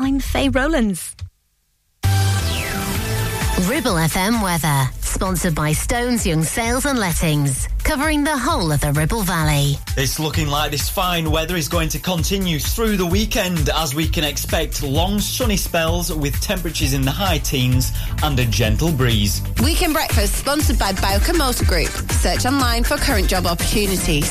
I'm Faye Rowlands. Ribble FM weather, sponsored by Stones Young Sales and Lettings, covering the whole of the Ribble Valley. It's looking like this fine weather is going to continue through the weekend as we can expect long sunny spells with temperatures in the high teens and a gentle breeze. Weekend Breakfast, sponsored by Bowker Motor Group. Search online for current job opportunities.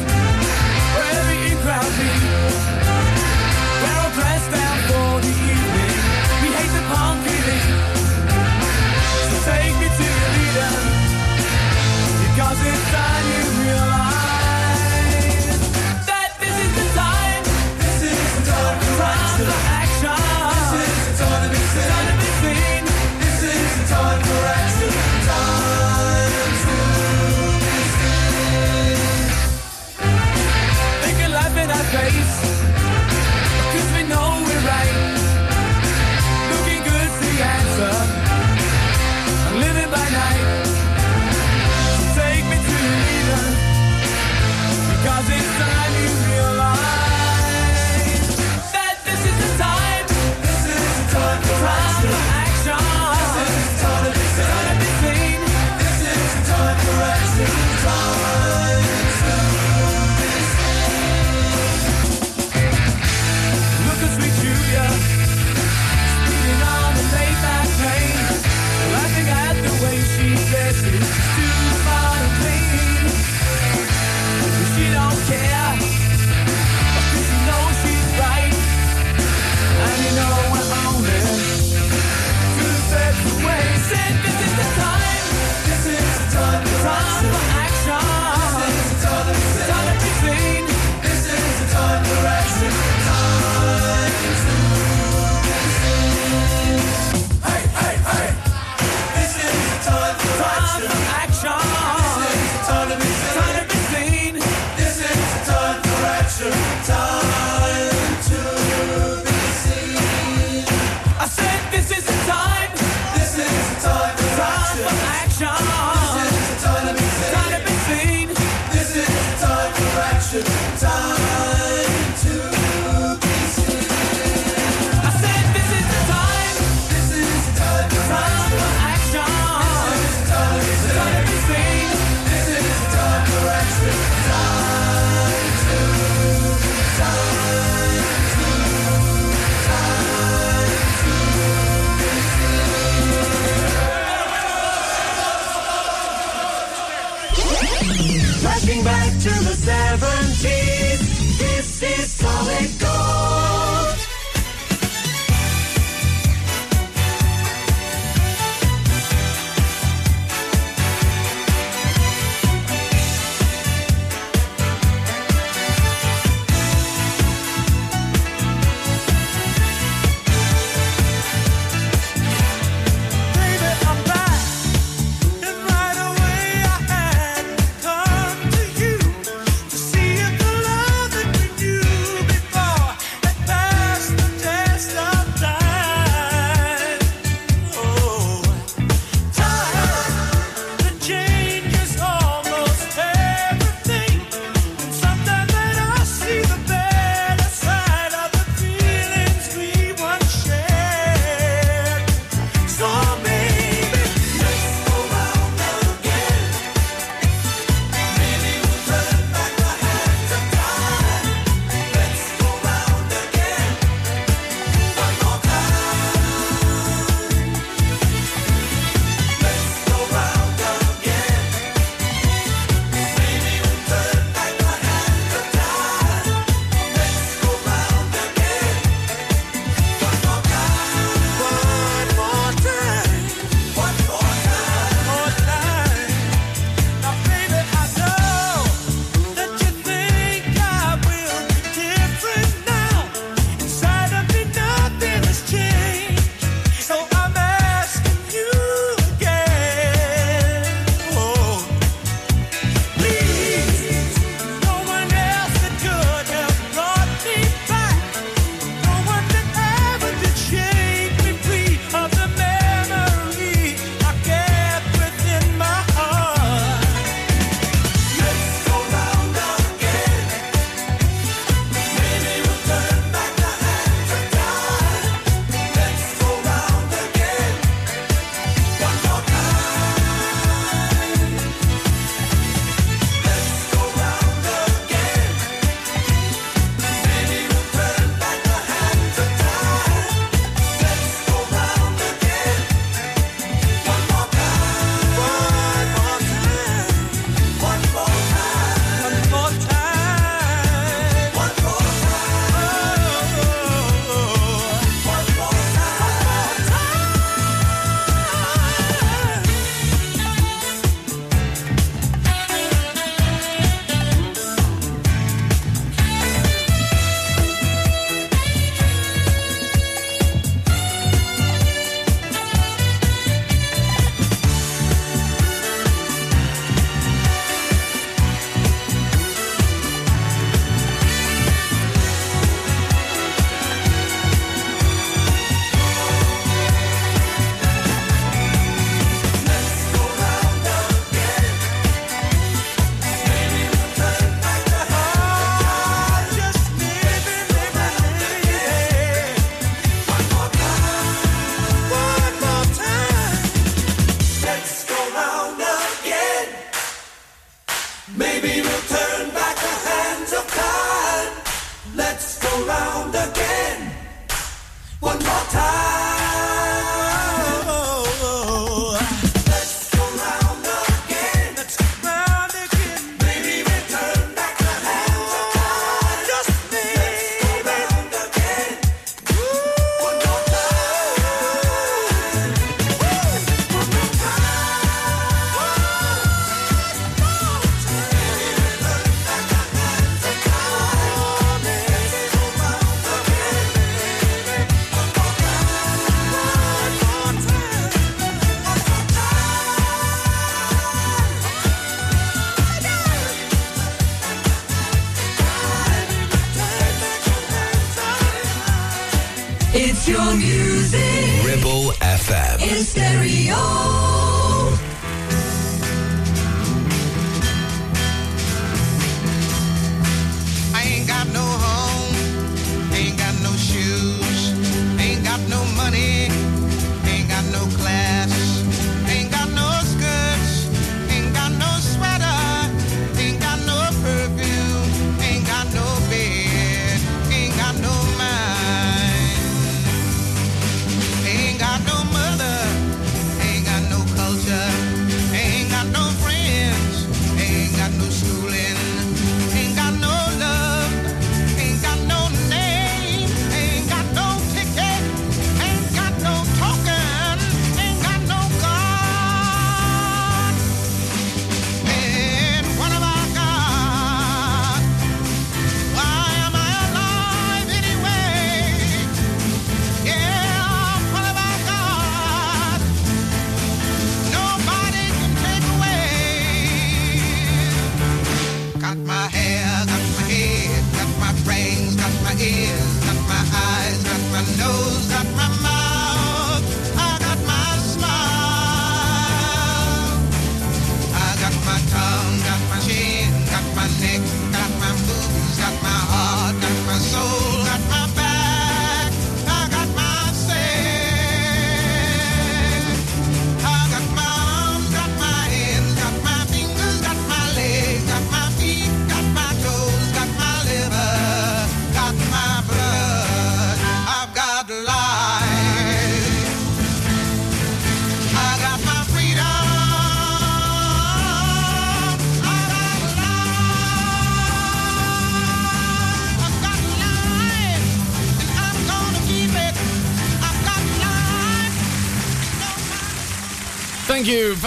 your music Ribble FM. in stereo.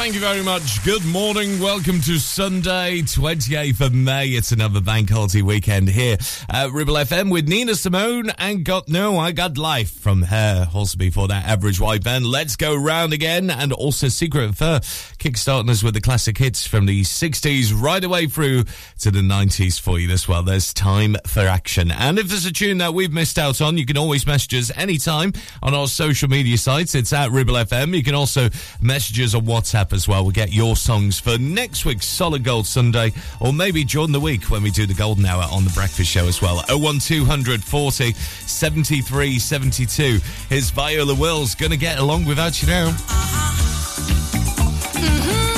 Thank you, very much. Good morning, welcome to Sunday, 28th of May. It's another bank holiday weekend here at Ribble FM with Nina Simone and Got No, I Got Life from her. Also before that, Average White Band, Let's Go Round Again, and also Secret Affair, kickstarting us with the classic hits from the 60s right away through to the 90s for you as well. There's time for action. And if there's a tune that we've missed out on, you can always message us anytime on our social media sites. It's at Ribble FM. You can also message us on WhatsApp as well. We'll get your songs for next week's Solid Gold Sunday or maybe during the week when we do the Golden Hour on the Breakfast Show as well. 01200 40 73 72. Here's Viola Wills. Gonna get along without you now. Uh-huh. Gonna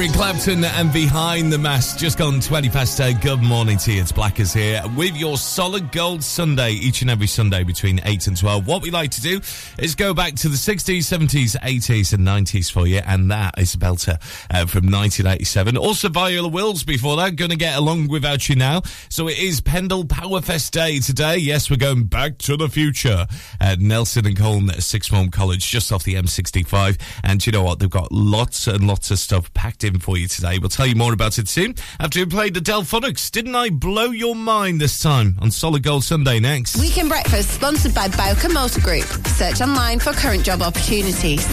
Eric Clapton and Behind the Mask. Just gone 20 past 8. Good morning to you. It's Blackers here with your solid gold Sunday each and every Sunday between 8 and 12. What we like to do is go back to the 60s, 70s, 80s, and 90s for you. And that is belter uh, from 1987. Also, Viola Wills before that. Going to get along without you now. So it is Pendle Powerfest Day today. Yes, we're going back to the future at Nelson and Colne Sixth Form College just off the M65. And you know what? They've got lots and lots of stuff packed in for you today. We'll tell you more about it soon after we played the Delfonics. Didn't I blow your mind this time on Solid Gold Sunday next? Weekend Breakfast sponsored by Bowker Motor Group. Search online for current job opportunities.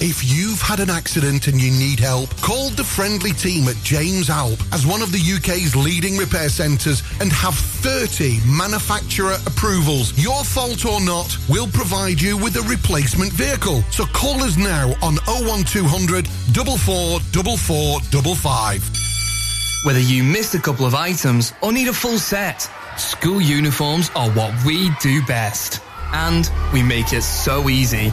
If you've had an accident and you need help, call the friendly team at James Alpe as one of the UK's leading repair centres and have 30 manufacturer approvals. Your fault or not, we'll provide you with a replacement vehicle. So call us now on 01200 444455. Whether you missed a couple of items or need a full set, school uniforms are what we do best. And we make it so easy.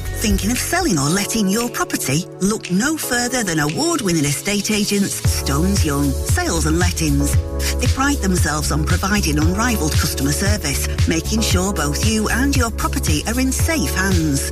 Thinking of selling or letting your property? Look no further than award-winning estate agents Stones Young Sales and Lettings. They pride themselves on providing unrivaled customer service, making sure both you and your property are in safe hands.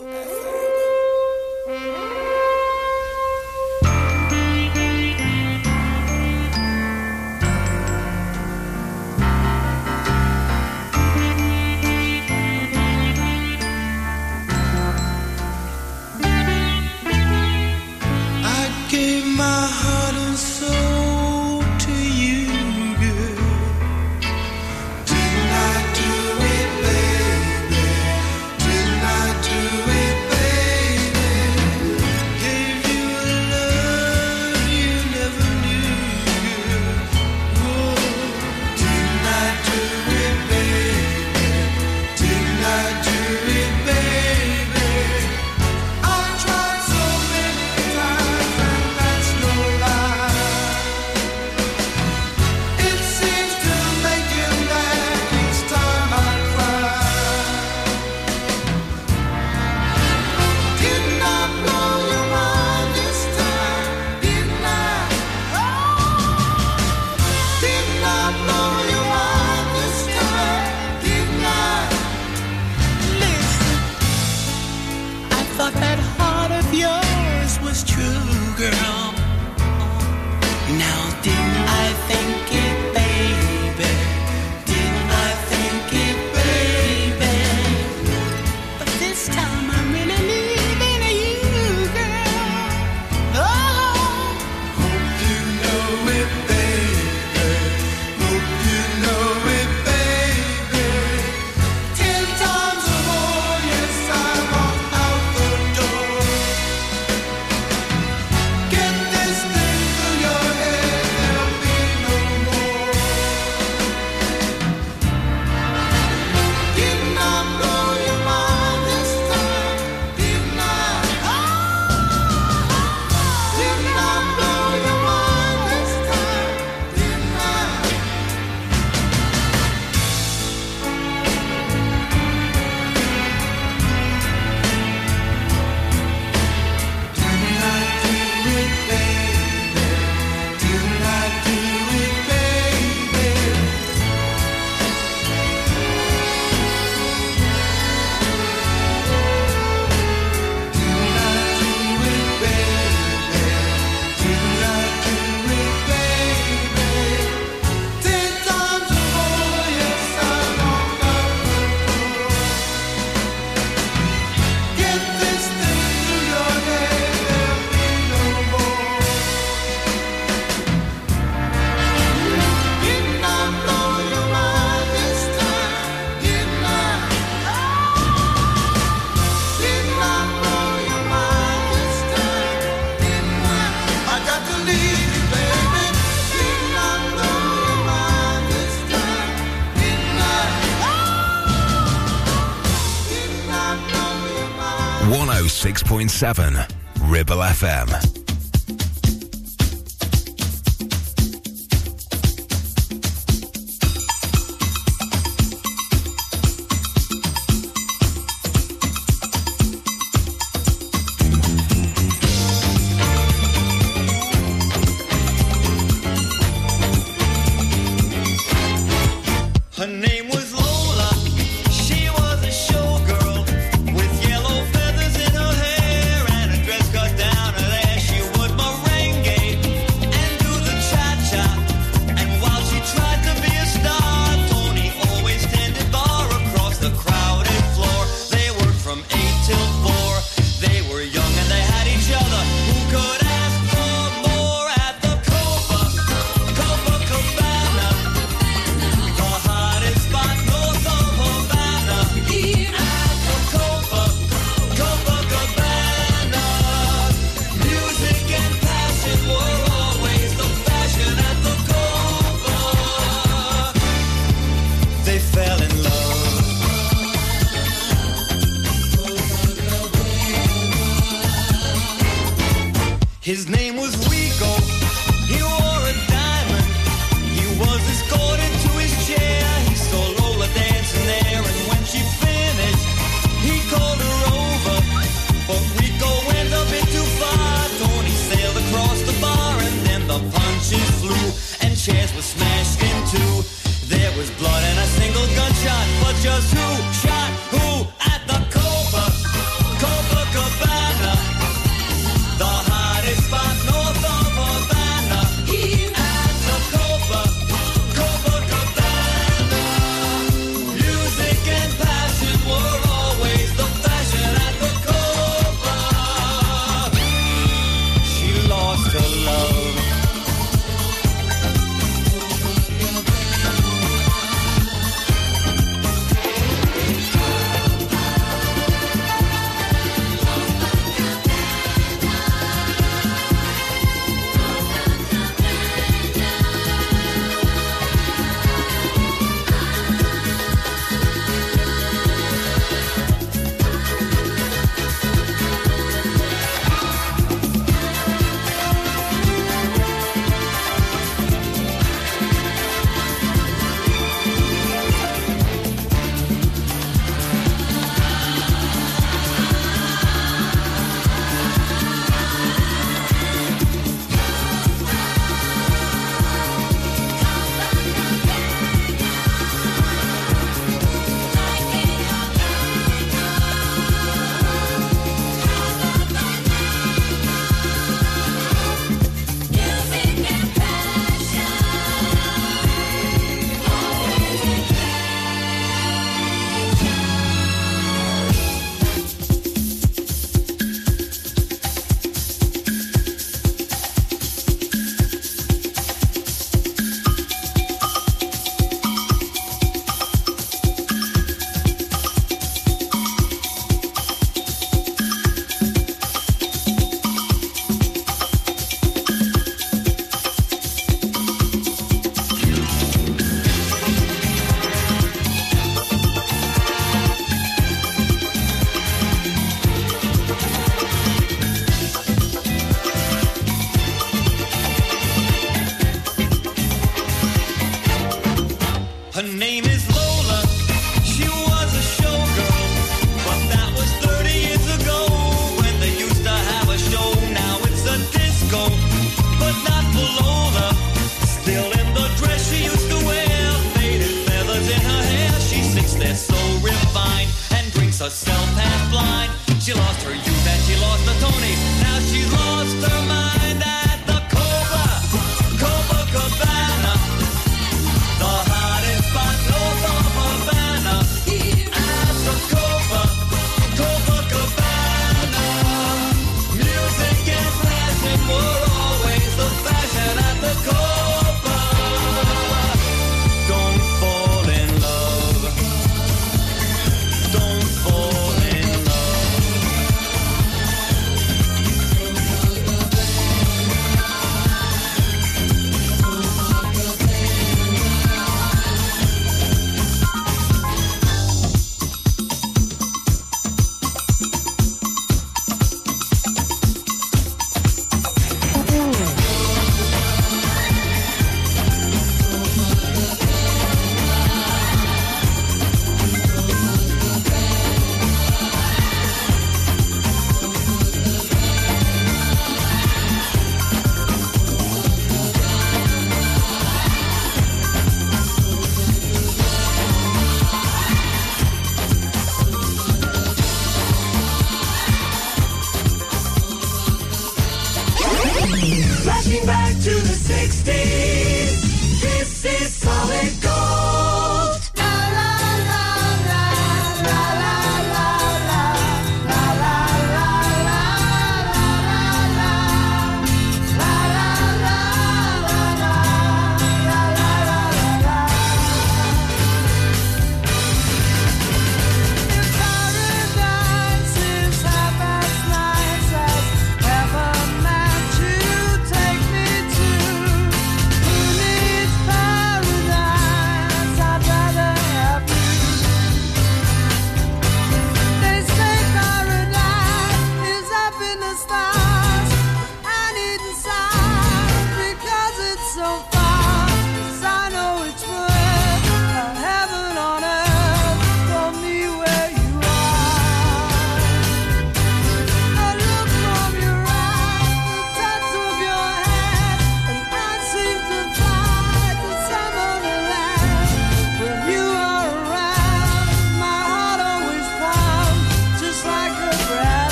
106.7 Ribble FM.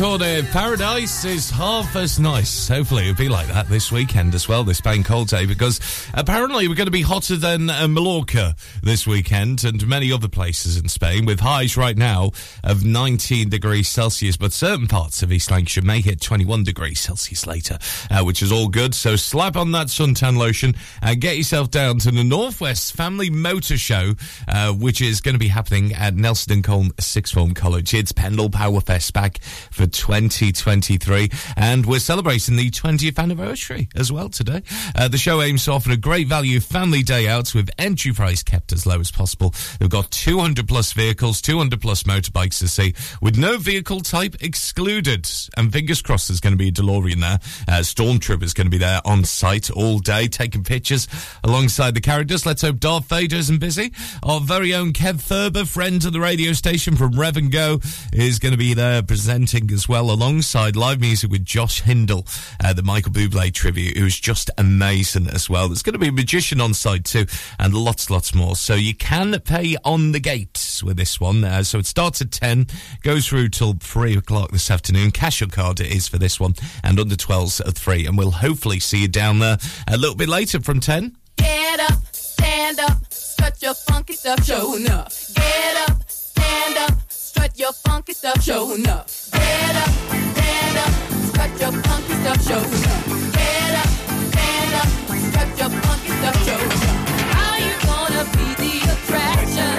Cordy. Paradise is half as nice. Hopefully, it'll be like that this weekend as well, this bank holiday, because apparently we're going to be hotter than uh, Mallorca this weekend and many other places in Spain, with highs right now of 19 degrees Celsius. But certain parts of East Lancashire may hit 21 degrees Celsius later, uh, which is all good. So slap on that suntan lotion and get yourself down to the Northwest Family Motor Show, uh, which is going to be happening at Nelson and Colne Sixth Form College. It's Pendle Power Fest back for 2023, and we're celebrating the 20th anniversary as well today. Uh, the show aims to offer a great value family day out with entry price kept as low as possible. We've got 200 plus vehicles, 200 plus motorbikes to see, with no vehicle type excluded. And fingers crossed there's going to be a DeLorean there. Uh, Stormtrooper's going to be there on site all day taking pictures alongside the characters. Let's hope Darth Vader isn't busy. Our very own Kev Thurber, friend of the radio station from Rev and Go, is going to be there presenting as well alongside live music with Josh Hindle, uh, the Michael Bublé tribute, who's just amazing as well. There's going to be a magician on site too, and lots, lots more. So you can pay on the gates with this one. Uh, so it starts at 10, goes through till 3 o'clock this afternoon. Cash your card it is for this one, and under 12s at 3. And we'll hopefully see you down there a little bit later from 10. Get up, stand up, cut your funky stuff, showing up. Get up, stand up, strut your funky stuff, showing up. Get up, stand up, strut your funky stuff, showing up. Get up, stand up, strut your funky stuff, showing up. How you gonna be the attraction?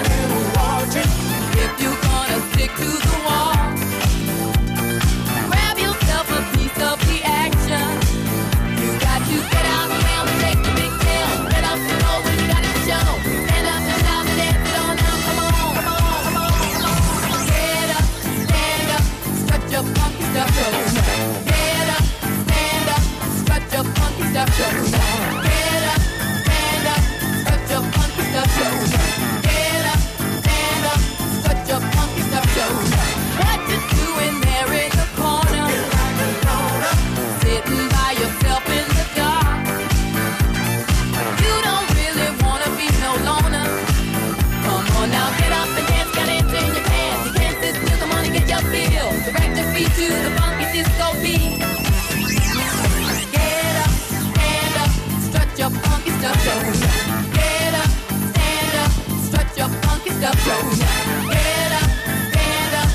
If you gonna stick to the stuff, Get up, get up,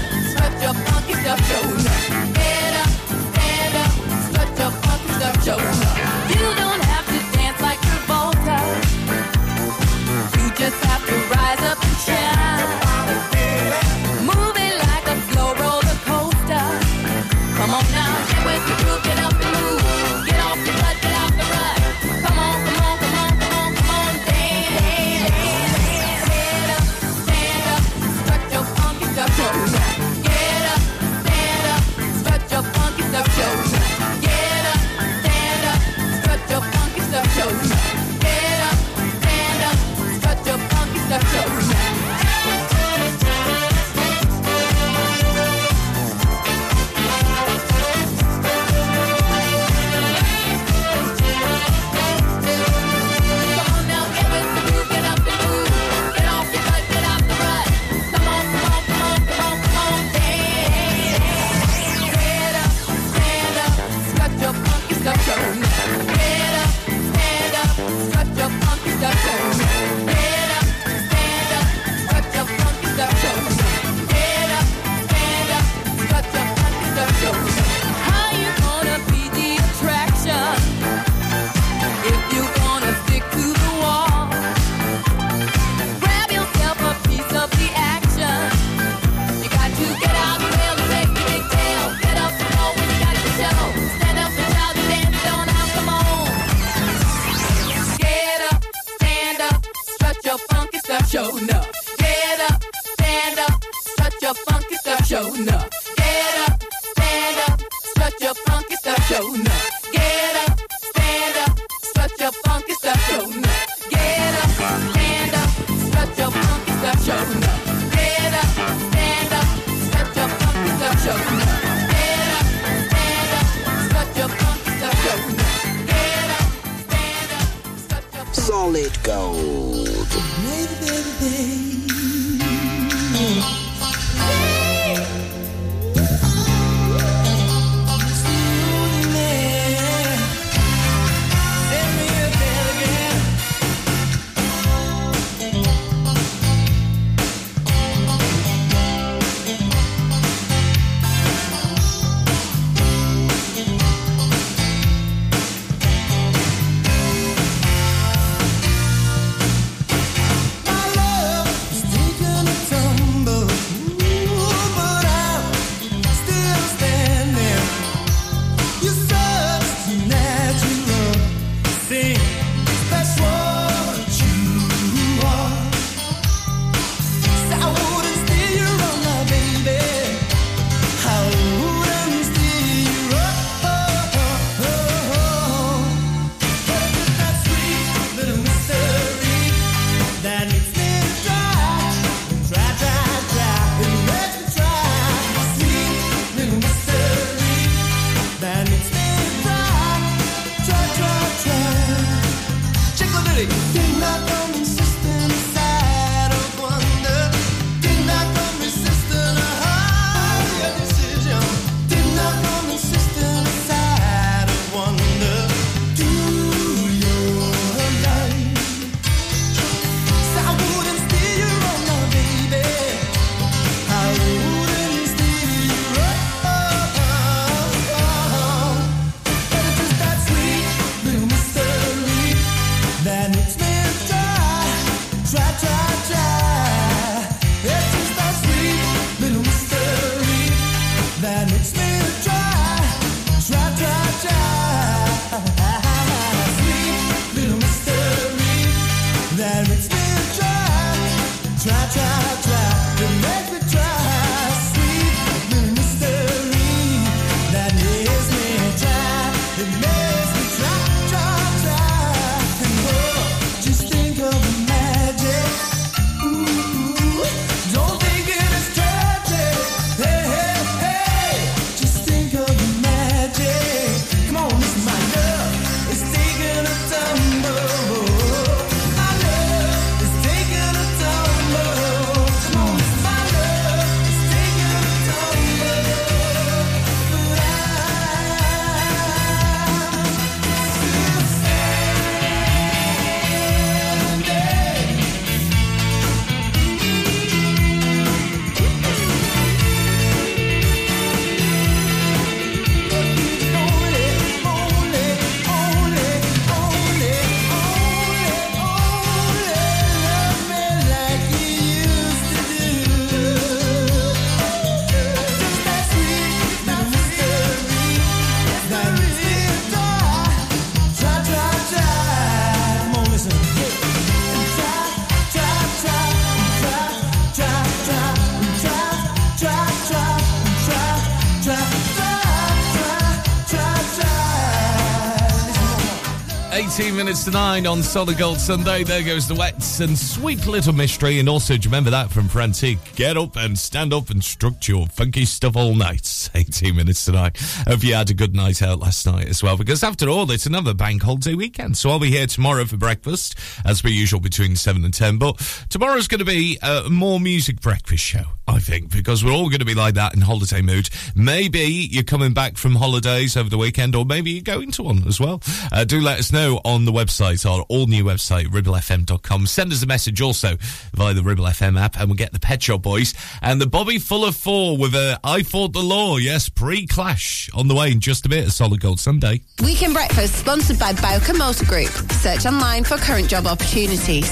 your funky stuff, Jonah. Get up, get up, your funky stuff, minutes to 9 on Solid Gold Sunday. There goes the Wets and Sweet Little Mystery. And also, do you remember that from Frantique? Get up and stand up and strut your funky stuff all night. 18 minutes to 9. Hope you had a good night out last night as well, because after all, it's another bank holiday weekend. So I'll be here tomorrow for breakfast, as per usual, between 7 and 10. But tomorrow's going to be uh, a more music breakfast show, I think, because we're all going to be like that in holiday mood. Maybe you're coming back from holidays over the weekend, or maybe you're going to one as well. Uh, do let us know on the website, our all new website, ribblefm.com. Send us a message also via the Ribble FM app, and we'll get the Pet Shop Boys and the Bobby Fuller Four with a I Fought the Law, yes, pre clash on the way in just a bit. A solid gold Sunday. Weekend Breakfast sponsored by Bowker Motor Group. Search online for current job opportunities.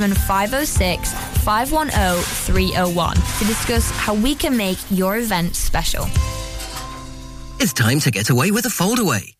07506 510 301 to discuss how we can make your event special. It's time to get away with a foldaway.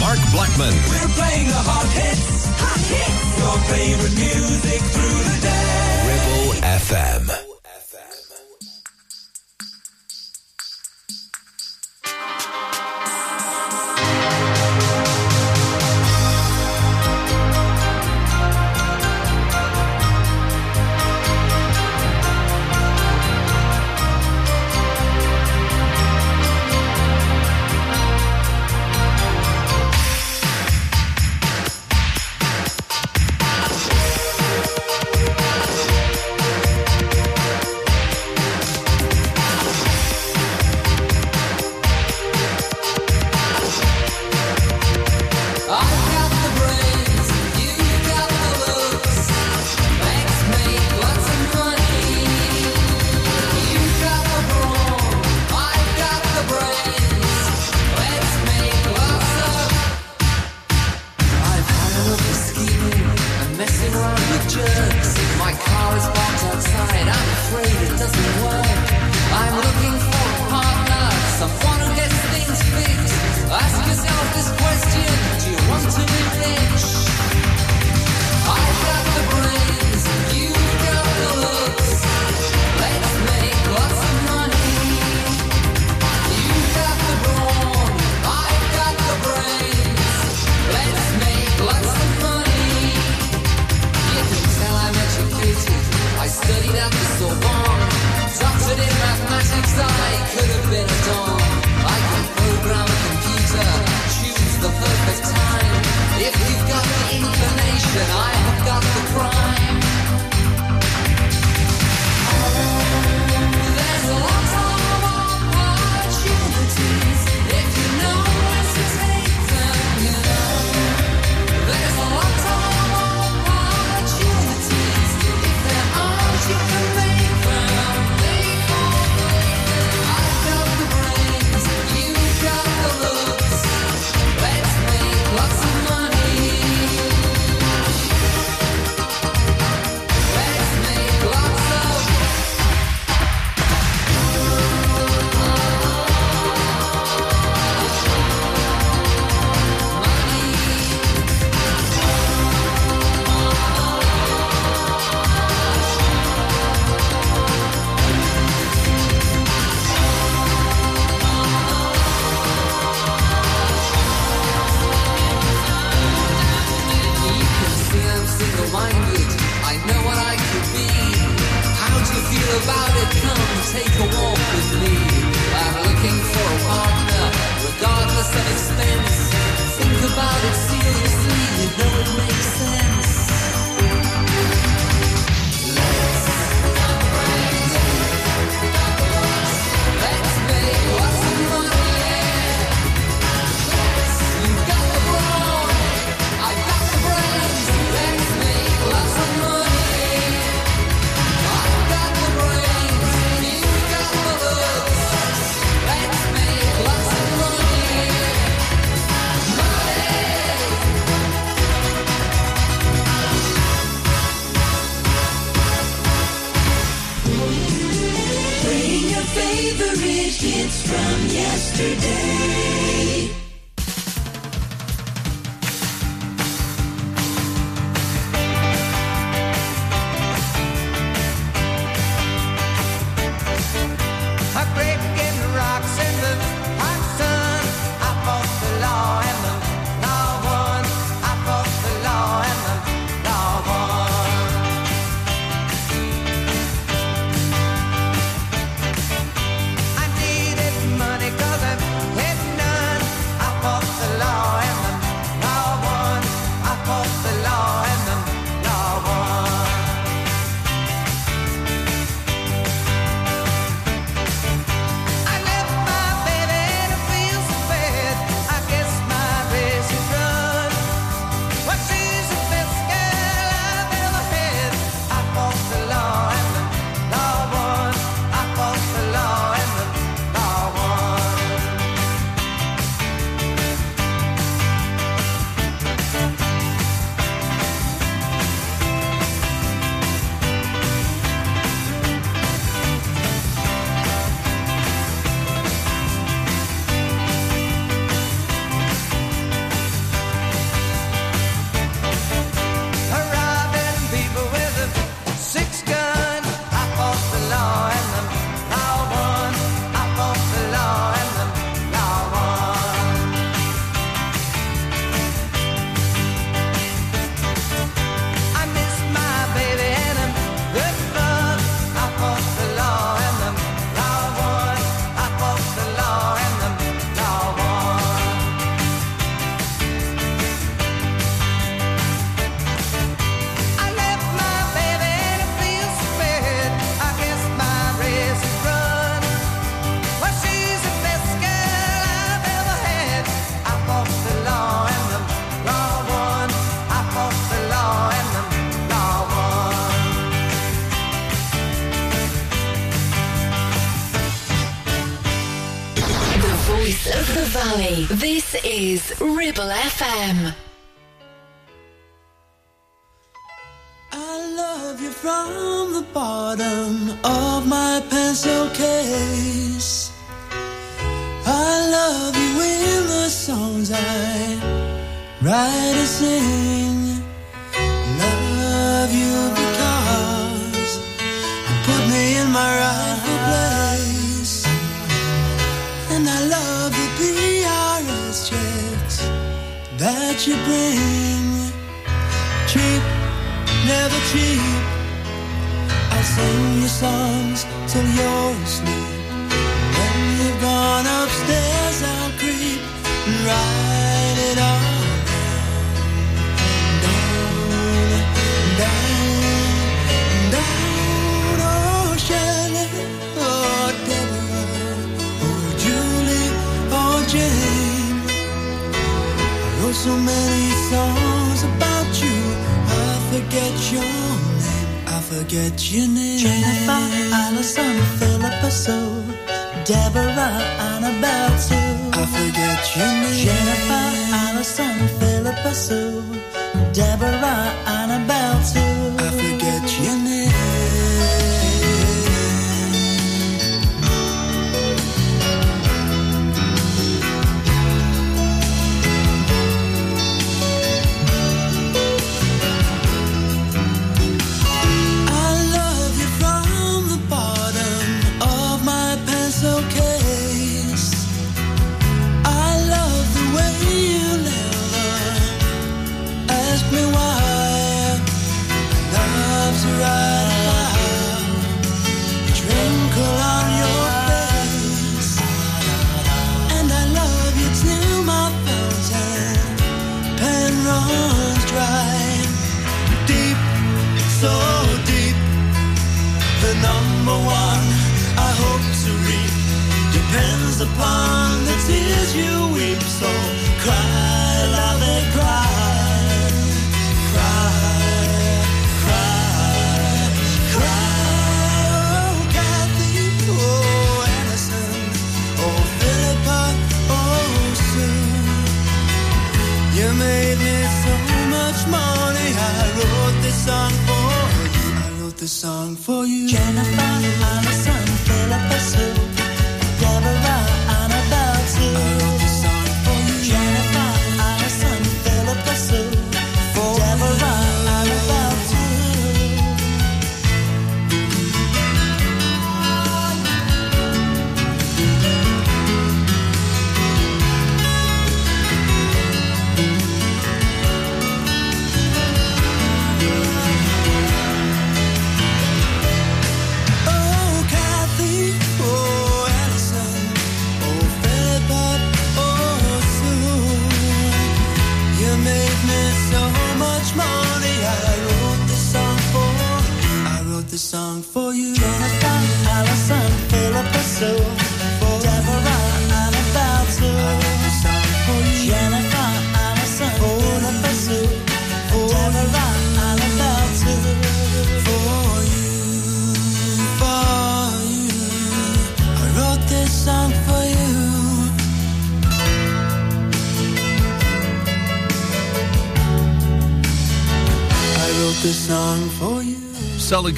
Mark Blackman. We're playing the hot hits. Hot hits. Your favorite music through the day. Ribble FM.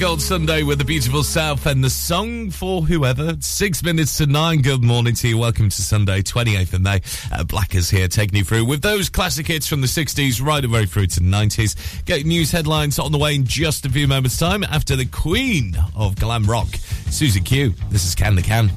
Gold Sunday with the beautiful South and the song for whoever. Six minutes to nine. Good morning to you. Welcome to Sunday, 28th of May. Uh, Blackers here taking you through with those classic hits from the 60s right the way through to the 90s. Get news headlines on the way in just a few moments' time after the queen of glam rock, Suzi Q. This is Can the Can.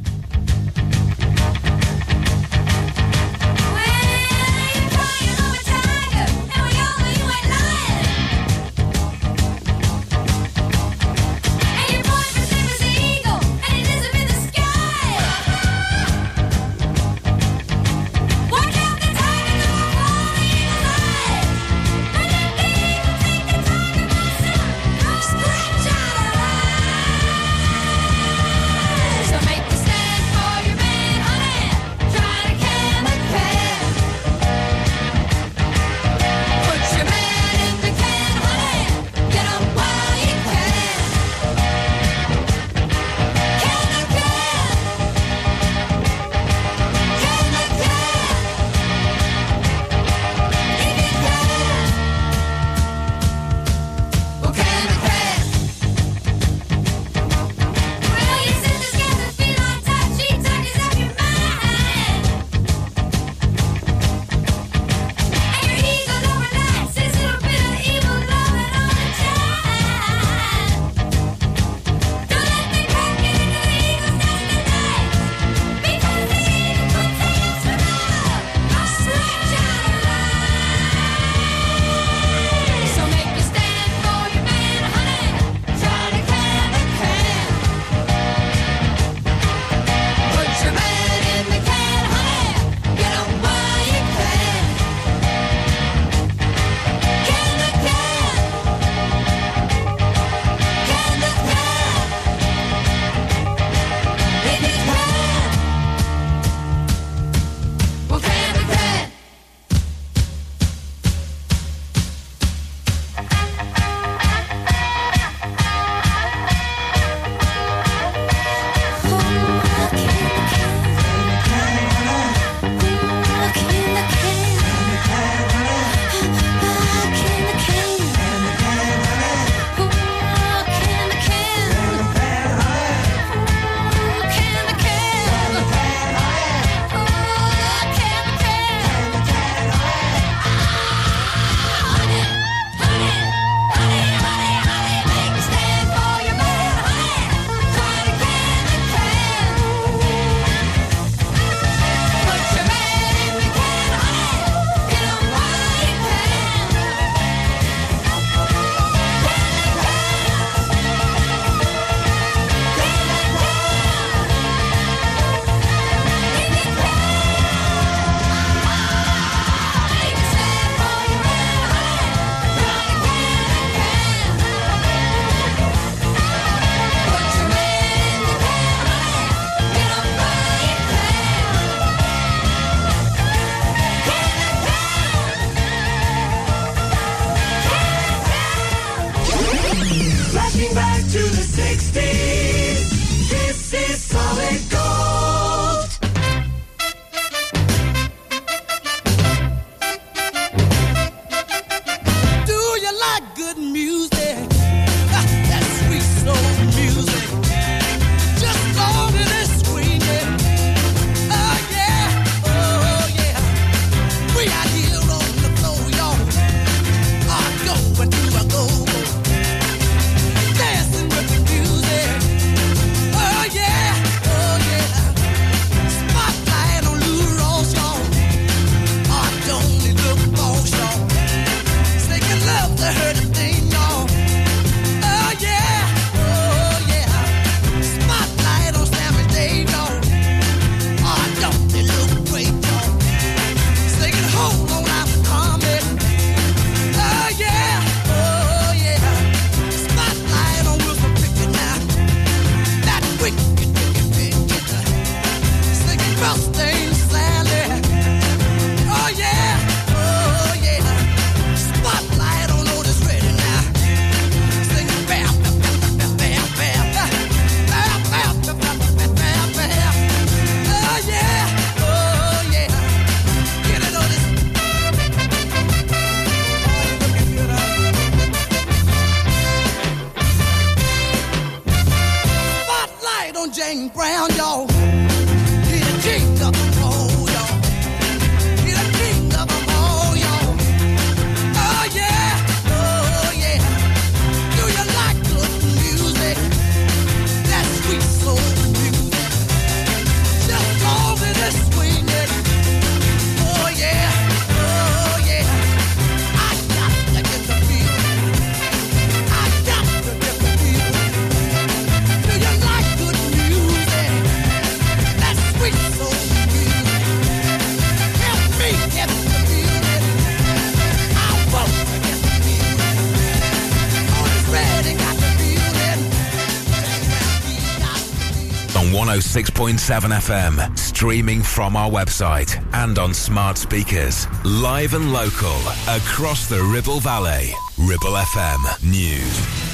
106.7 FM, streaming from our website and on smart speakers. Live and local across the Ribble Valley. Ribble FM News.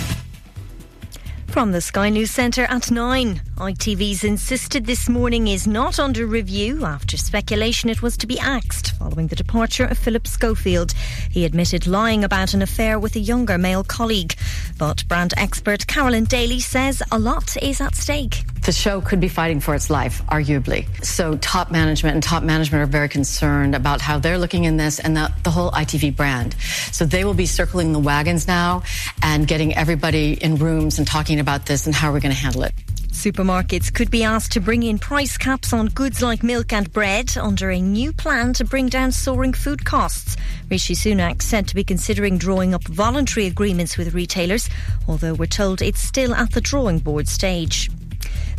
From the Sky News Centre at 9. ITV's insisted this morning is not under review after speculation it was to be axed following the departure of Philip Schofield. He admitted lying about an affair with a younger male colleague. But brand expert Carolyn Daly says a lot is at stake. The show could be fighting for its life, arguably. So, top management and top management are very concerned about how they're looking in this and the, the whole ITV brand. So, they will be circling the wagons now and getting everybody in rooms and talking about this and how we're going to handle it. Supermarkets could be asked to bring in price caps on goods like milk and bread under a new plan to bring down soaring food costs. Rishi Sunak said to be considering drawing up voluntary agreements with retailers, although we're told it's still at the drawing board stage.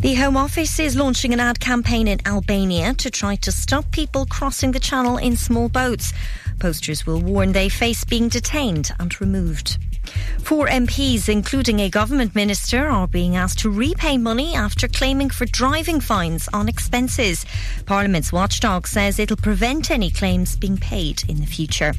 The Home Office is launching an ad campaign in Albania to try to stop people crossing the channel in small boats. Posters will warn they face being detained and removed. Four MPs, including a government minister, are being asked to repay money after claiming for driving fines on expenses. Parliament's watchdog says it'll prevent any claims being paid in the future.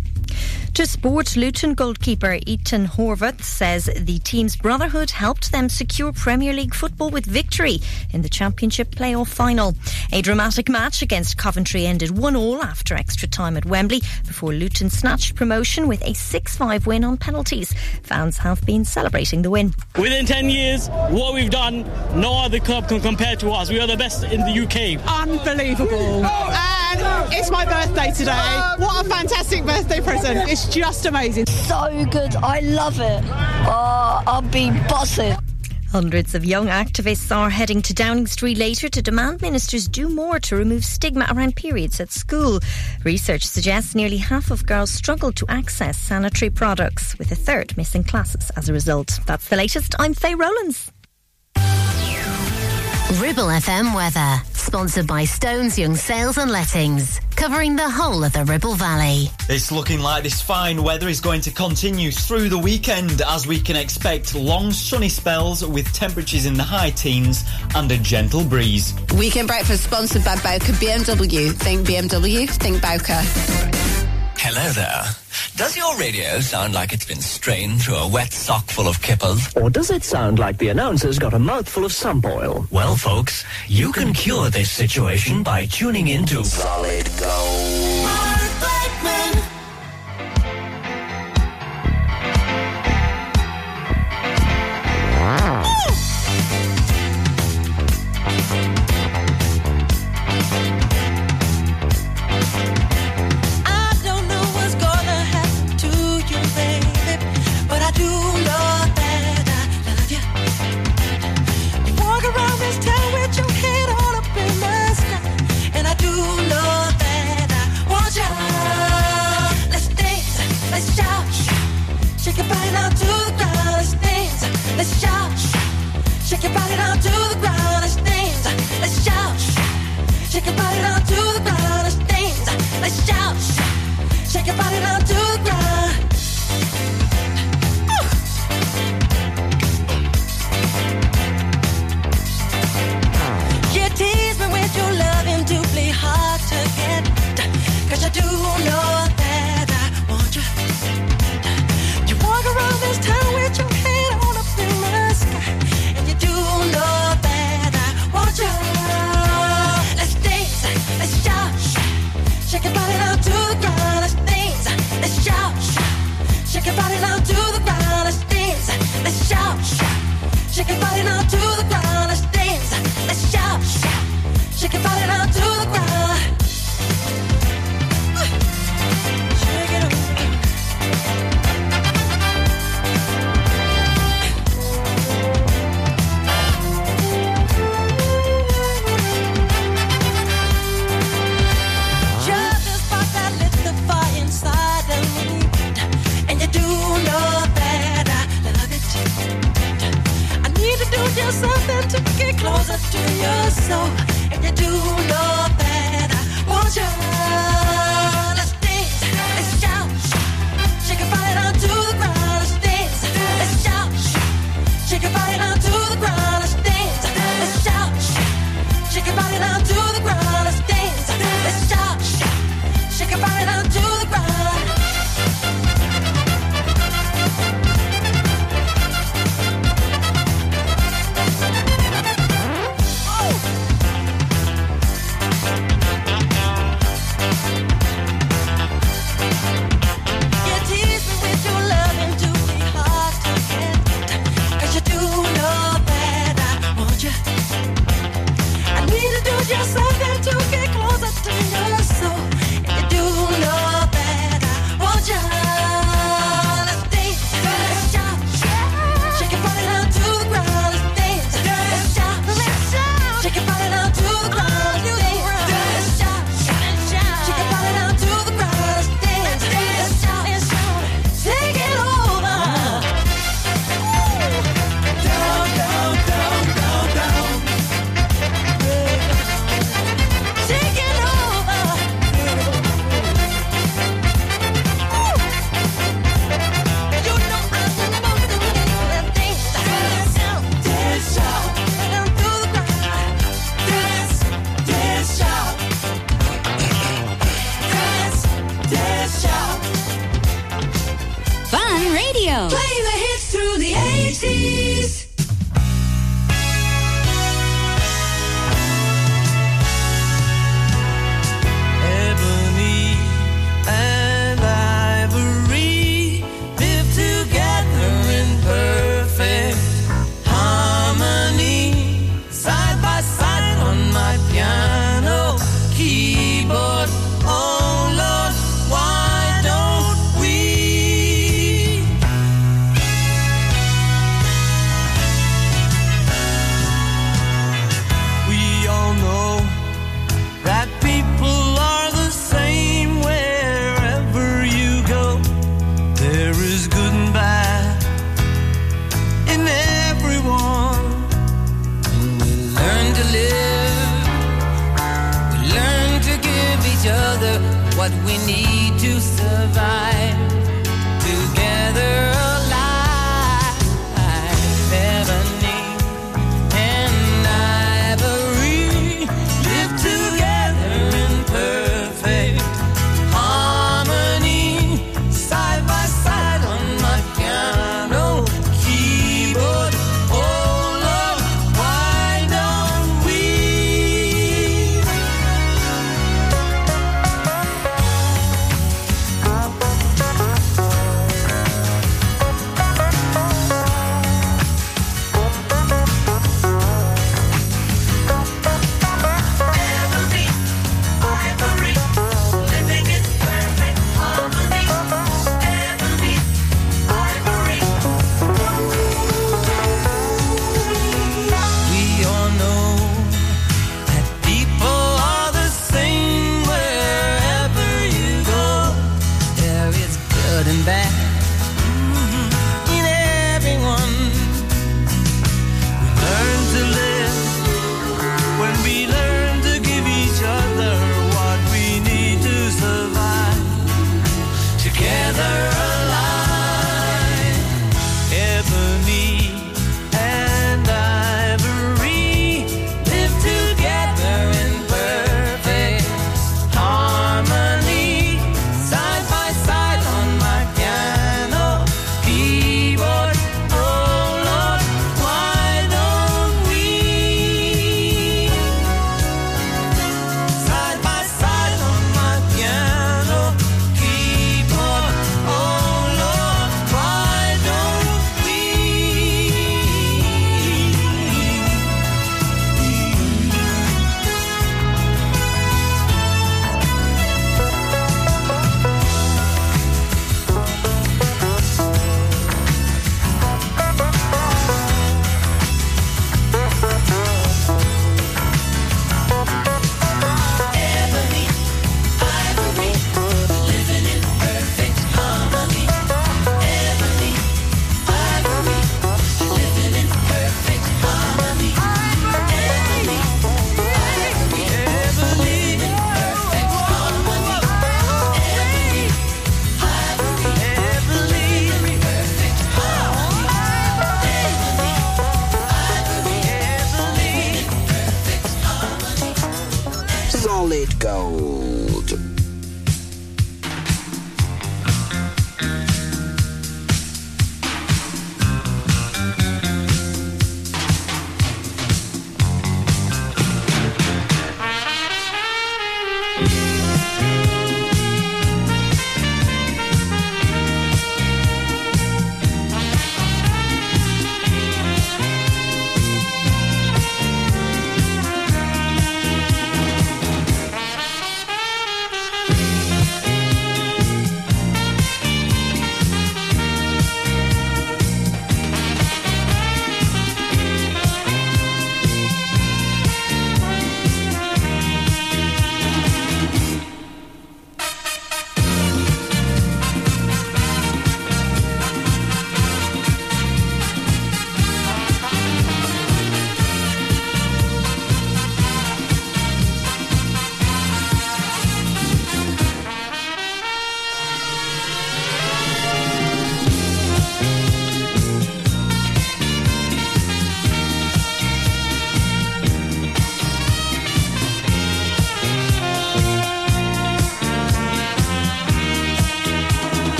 To sport, Luton goalkeeper Ethan Horvath says the team's brotherhood helped them secure Premier League football with victory in the Championship playoff final. A dramatic match against Coventry ended 1 all after extra time at Wembley before Luton snatched promotion with a 6 5 win on penalties. Fans have been celebrating the win. Within 10 years, what we've done, no other club can compare to us. We are the best in the UK. Unbelievable. Oh, And it's my birthday today. What a fantastic birthday present. It's just amazing. So good. I love it. Ah, oh, I'll be buzzing. Hundreds of young activists are heading to Downing Street later to demand ministers do more to remove stigma around periods at school. Research suggests nearly half of girls struggle to access sanitary products, with a third missing classes as a result. That's the latest. I'm Faye Rowlands. Ribble FM weather, sponsored by Stones Young Sales and Lettings, covering the whole of the Ribble Valley. It's looking like this fine weather is going to continue through the weekend as we can expect long sunny spells with temperatures in the high teens and a gentle breeze. Weekend breakfast sponsored by Bowker BMW. Think BMW, think Bowker. Hello there. Does your radio sound like it's been strained through a wet sock full of kippers? Or does it sound like the announcer's got a mouthful of sump oil? Well, folks, you can cure this situation by tuning into Solid Gold. Let's shout, shake your body down to the ground. Let's dance, let's shout, shake your body down to the ground. Let's dance, let's shout, shake your body down to the ground. You tease me with your loving doubly hard to get. Cause I do your soul.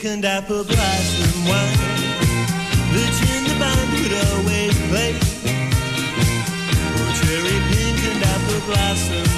And apple blossom wine, which in the band would always play. Oh, cherry pink and apple blossom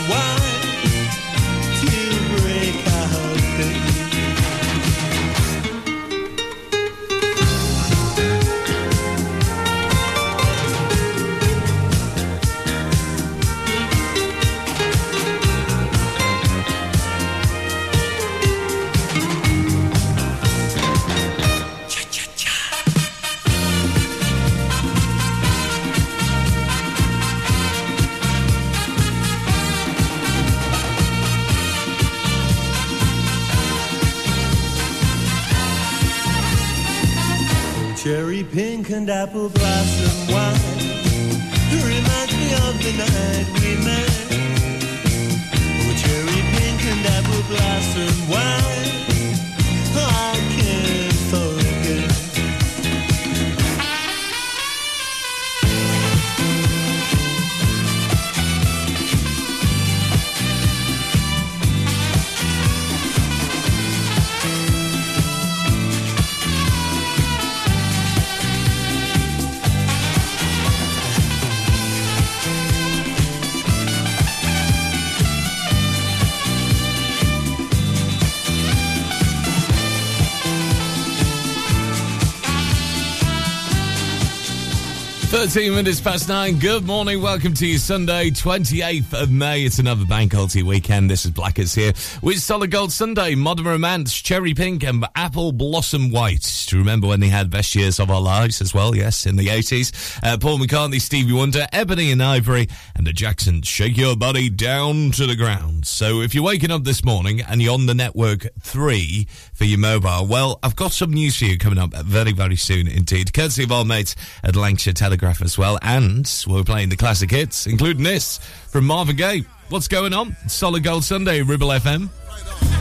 13 minutes past nine. Good morning. Welcome to you, Sunday, 28th of May. It's another bank holiday weekend. This is Blackers here with Solid Gold Sunday, Modern Romance, Cherry Pink, and Apple Blossom White. Do you remember when they had best years of our lives as well? Yes, in the 80s. Uh, Paul McCartney, Stevie Wonder, Ebony and Ivory, and the Jacksons. Shake your body down to the ground. So if you're waking up this morning and you're on the network three for your mobile, well, I've got some news for you coming up very, very soon indeed. Courtesy of our mates at Lancashire Telegraph as well. And we're playing the classic hits, including this from Marvin Gaye. What's going on? Solid Gold Sunday, Ribble FM.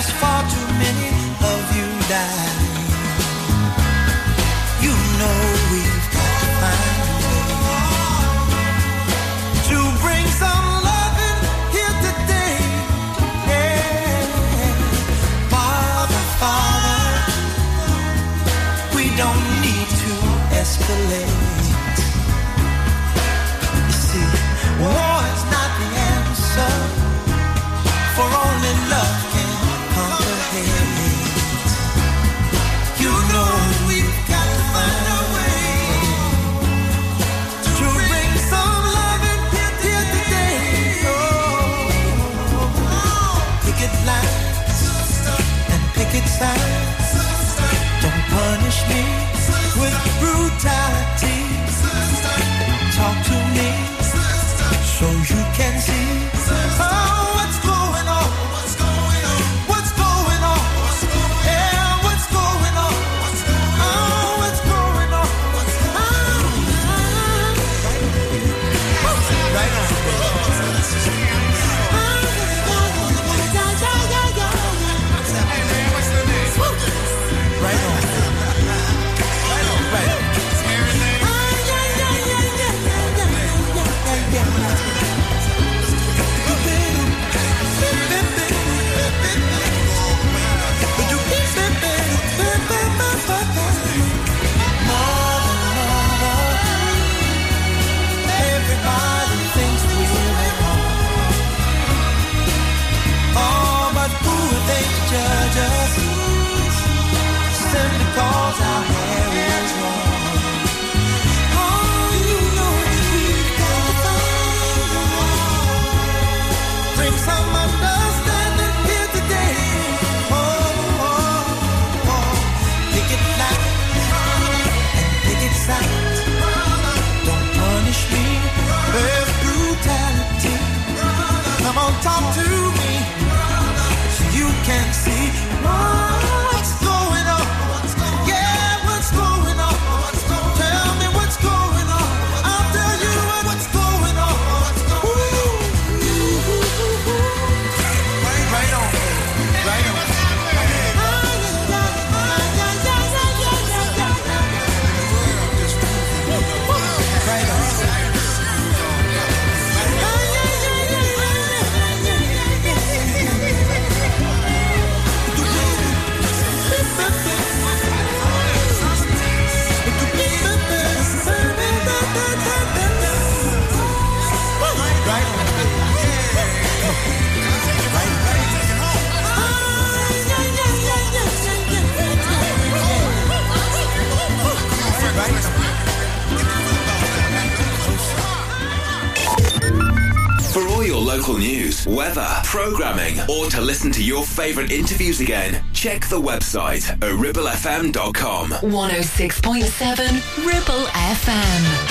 There's far too many of you dying. You know we've got to find a way to bring some loving here today. Yeah. Father, Father, we don't need to escalate. Programming, or to listen to your favourite interviews again, check the website at ribblefm.com. 106.7 Ribble FM.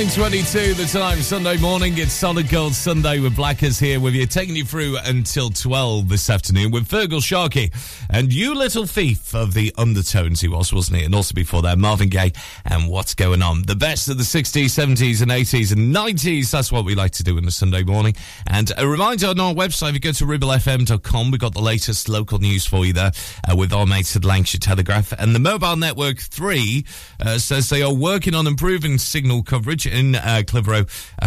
9.22 the time, Sunday morning. It's Solid Gold Sunday with Blackers here with you, taking you through until 12 this afternoon with Feargal Sharkey and You Little Thief of the Undertones he was, wasn't he? And also before that, Marvin Gaye and What's Going On. The best of the 60s, 70s and 80s and 90s. That's what we like to do in the Sunday morning. And a reminder on our website, if you go to ribblefm.com, we've got the latest local news for you there uh, with our mates at Lancashire Telegraph. And the Mobile Network 3 uh, says they are working on improving signal coverage in uh,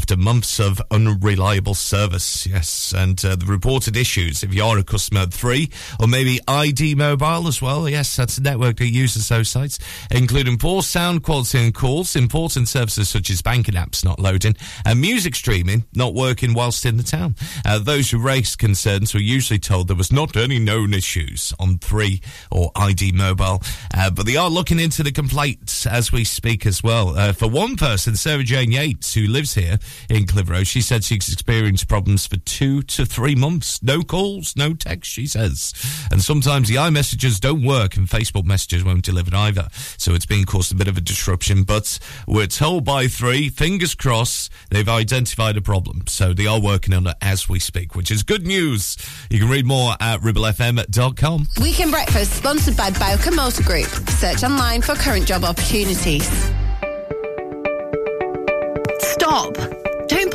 after months of unreliable service. Yes, and uh, the reported issues. If you are a customer of three, or maybe ID Mobile as well. Yes, that's a network that uses those sites, including poor sound quality and calls, important services such as banking apps not loading, and music streaming not working whilst in the town. Uh, those who raised concerns were usually told there was not any known issues on three or ID Mobile, uh, but they are looking into the complaints as we speak as well. Uh, for one person, Sarah Jane Yates, who lives here in Clitheroe, she said she's experienced problems for two to three months. No calls, no text, she says. And sometimes the iMessages don't work and Facebook messages won't deliver either. So it's been caused a bit of a disruption, but we're told by three, fingers crossed, they've identified a problem. So they are working on it as we speak, which is good news. You can read more at ribblefm.com. Weekend Breakfast sponsored by Bowker Motor Group. Search online for current job opportunities. Stop!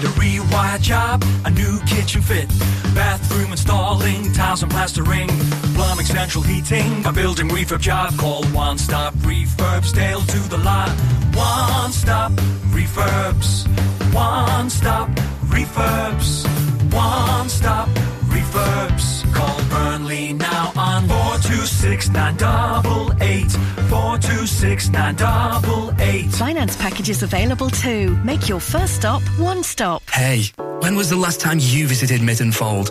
Need a rewire job, a new kitchen fit, bathroom installing, tiles and plastering, plumbing, central heating, a building refurb job. Call One Stop Refurbs, Dale to the lot. One Stop Refurbs, One Stop Refurbs, One Stop Refurbs. Call Burnley now four two six nine double eight four two six nine double eight. Finance packages available too. Make your first stop one stop. Hey, when was the last time you visited Mytton Fold?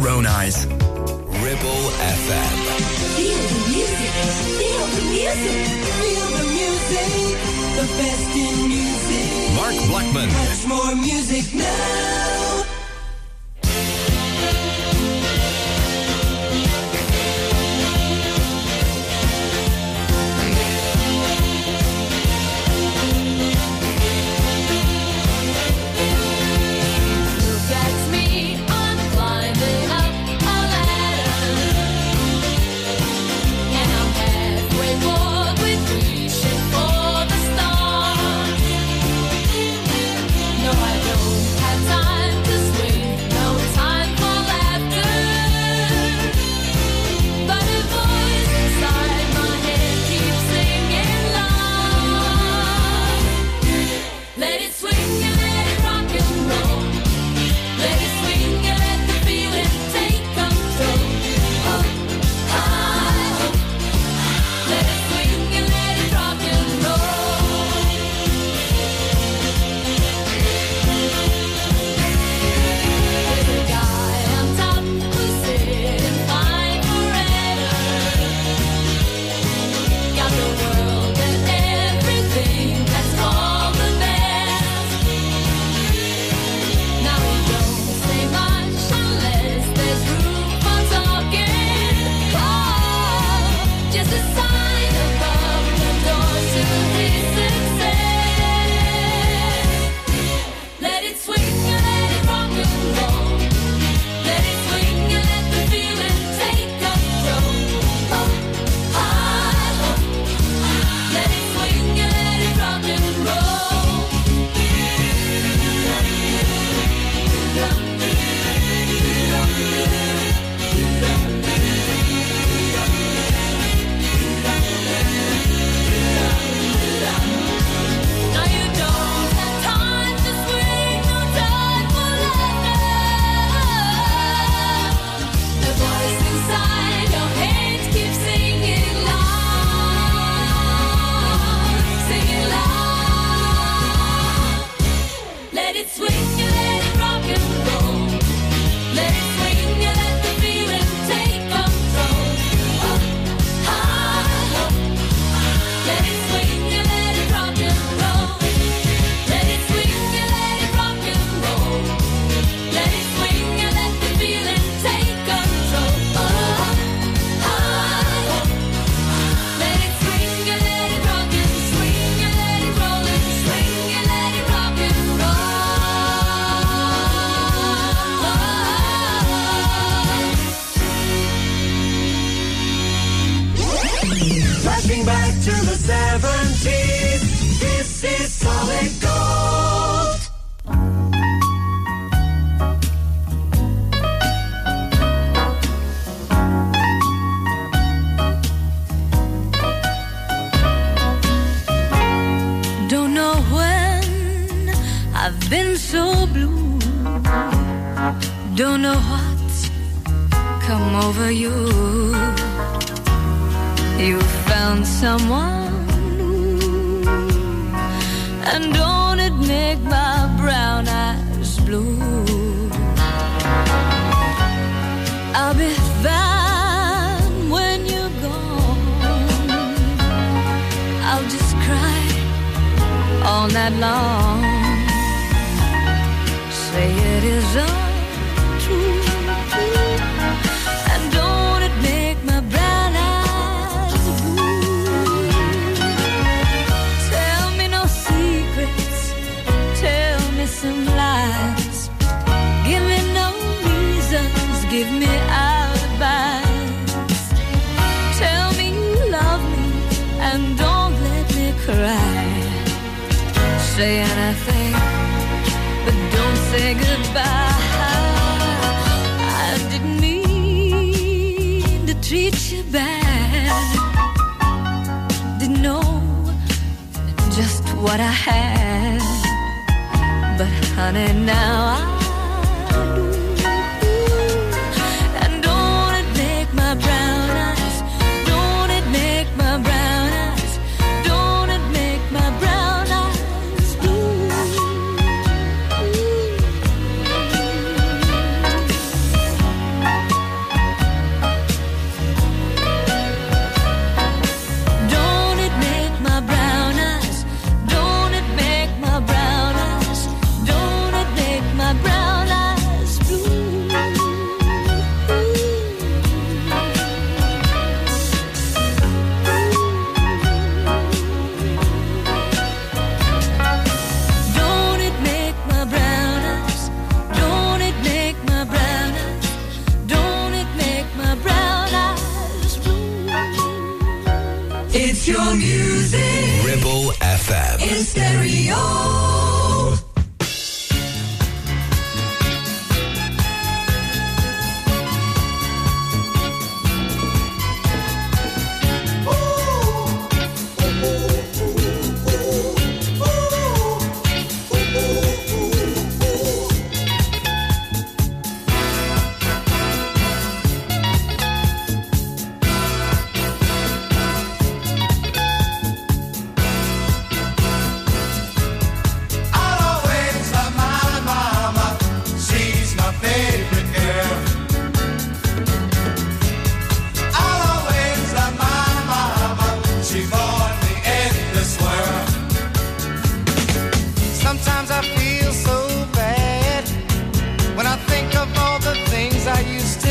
own eyes. Ribble FM. Feel the music, feel the music, feel the music. The best in music. Mark Blackman. Much more music now.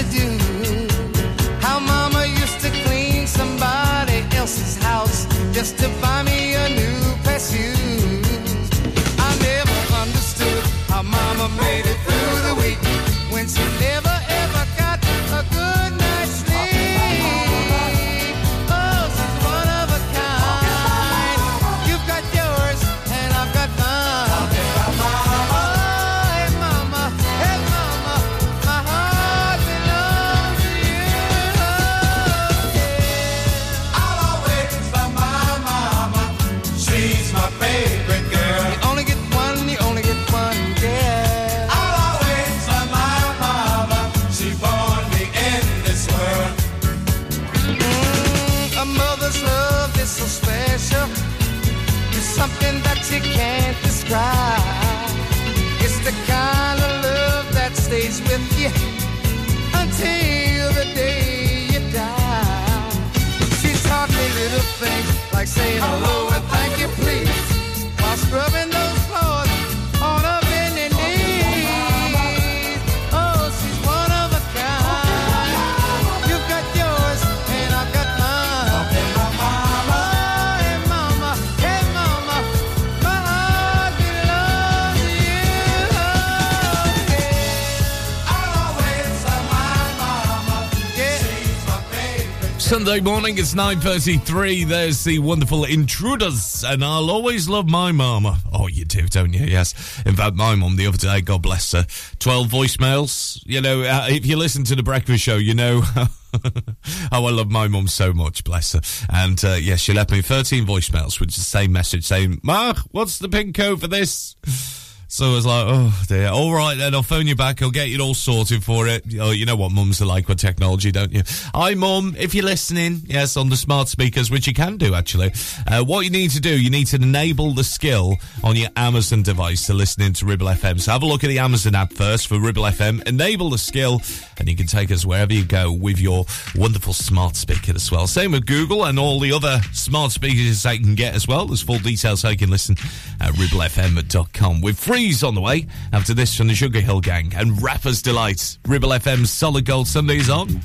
Do. Like saying hello Sunday morning, it's 9.33. There's the wonderful Intruders, and I'll always love my mama. Oh, you do, don't you? Yes. In fact, my mum the other day, God bless her, 12 voicemails. You know, uh, if you listen to The Breakfast Show, you know how I love my mum so much, bless her. And, uh, yes, she left me 13 voicemails with the same message saying, Mark, what's the pin code for this? So I was like, oh dear. All right then, I'll phone you back. I'll get you all sorted for it. Oh, you know what mums are like with technology, don't you? Hi, mum. If you're listening, yes, on the smart speakers, which you can do actually. Uh, what you need to do, you need to enable the skill on your Amazon device to listen into Ribble FM. So have a look at the Amazon app first for Ribble FM. Enable the skill, and you can take us wherever you go with your wonderful smart speaker as well. Same with Google and all the other smart speakers that you can get as well. There's full details how you can listen at ribblefm.com. With Freeez on the way after this from the Sugar Hill Gang and Rapper's Delight. Ribble FM's Solid Gold Sundays on.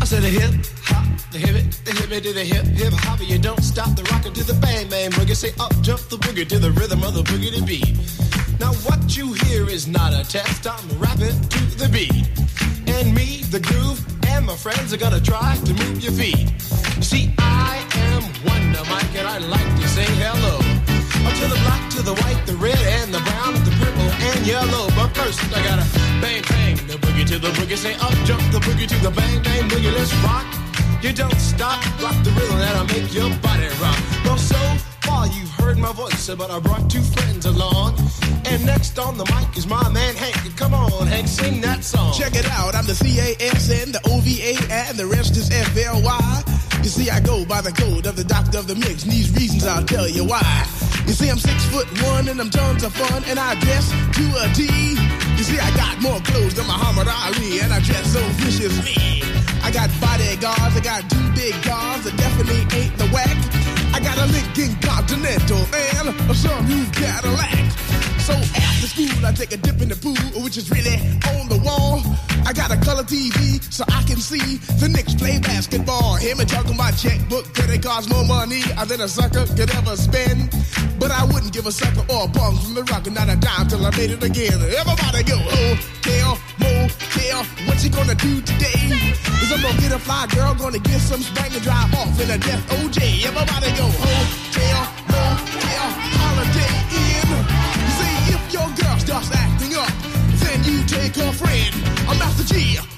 I said a hip hop, the hip it, the hip it to the hip hip hop. You don't stop the rocker to the bang bang boogie. Say up jump the boogie to the rhythm of the boogie to beat. Now what you hear is not a test. I'm rapping to the beat, and me, the groove, and my friends are gonna try to move your feet. See, I am Wonder Mike, and I like to say hello. Up to the black, to the white, the red, and the brown, the purple, and yellow. But first, I gotta bang bang the boogie to the boogie. Say up jump the boogie to the bang bang boogie. Let's rock. You don't stop, rock the rhythm that'll make your body rock. Well, so far you've heard my voice, but I brought two friends along. And next on the mic is my man Hank. Come on, Hank, sing that song. Check it out, I'm the C-A-S-N, the O-V-A, and the rest is F-L-Y. You see, I go by the code of the doctor of the mix, and these reasons I'll tell you why. You see, I'm six foot one, and I'm tons of fun, and I dress to a T. You see, I got more clothes than Muhammad Ali, and I dress so viciously. I got bodyguards, I got two big cars, that definitely ain't the whack. A Lincoln Continental and a some new Cadillac. So after school, I take a dip in the pool, which is really on the wall. I got a color TV so I can see the Knicks play basketball. Him and talking my checkbook, could it cost more money uh, than a sucker could ever spend? But I wouldn't give a sucker or a bum from the rock, not a dime till I made it again. Everybody go, oh, hotel, motel, what you gonna do today? Is I'm gonna get a fly girl, gonna get some spring and drive off in a death OJ. Everybody go, hotel, holiday in. You see, if your girl starts acting up, then you take friend. I'm Master Gee.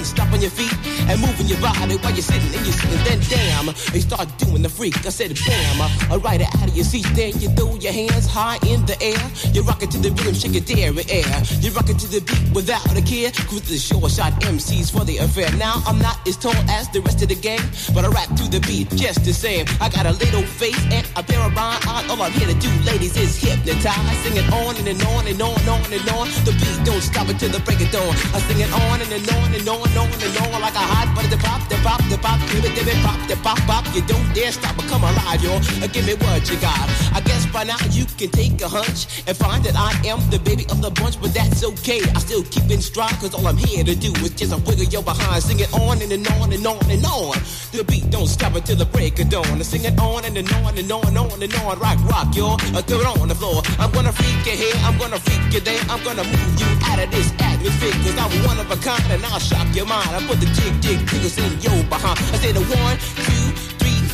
and on your feet and moving your body while you're sitting and you're sitting. Then damn, they start doing the freak. I said bam, I ride it out of your seat. Then you throw your hands high in the air. You rock it to the rhythm, shake your dairy air. You rock it to the beat without a care. Cruise the short shot MCs for the affair. Now I'm not as tall as the rest of the gang, but I rap to the beat just the same. I got a little face and a pair of rhyme eyes. All I'm here to do, ladies, is hypnotize. Sing it on and, and on and on and on and on. The beat don't stop until the break of dawn. I sing it on and, and on and on and on and on like a hot butter. The pop, the pop, the pop, give it, give it, pop, the pop, pop. You don't dare stop or come alive, yo. Uh, Give me what you got. I guess by now you can take a hunch and find that I am the baby of the bunch, but that's okay. I still keep in stride, cause all I'm here to do is just a wiggle your behind. Sing it on and, and on and on and on. The beat don't stop until the break of dawn. I sing it on and, and on and on and on and on. Rock, rock, yo. Uh, throw it on the floor. I'm gonna freak you here, I'm gonna freak you there. I'm gonna move you out of this atmosphere, cause I'm one of a kind and I'll shock your mind. I put the jig, jig, jiggles in your behind. I say the one, two,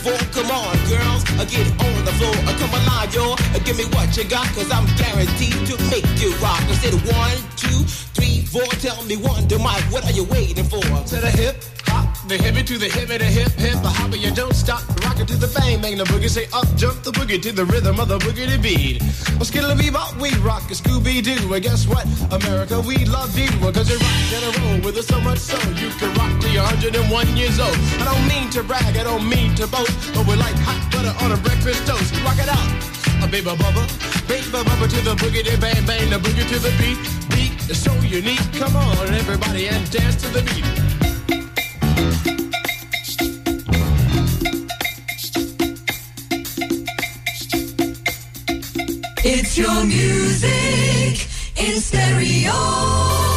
Come on, girls, uh, get on the floor. Uh, come alive, yo. Uh, give me what you got, cause I'm guaranteed to make you rock. I said one, two, three, four. Tell me one, to Mike, what are you waiting for? To the hip, hop, the hippie to the hippie, the hip, hip, the hopper, you don't stop. Rock it to the bang, bang, the boogie. Say up, jump the boogie to the rhythm of the boogie to beat. Well, skittle bebop, we rock a Scooby Doo. And guess what? America, we love you. Cause you rock and a roll with us so much so you can rock till you're 101 years old. I don't mean to brag, I don't mean to boast, but we're like hot butter on a breakfast toast. Rock it out. A baby bubba. Baby bubba to the boogie, then bang bang. The boogie to the beat. Beat is so unique. Come on, everybody, and dance to the beat. It's your music in stereo.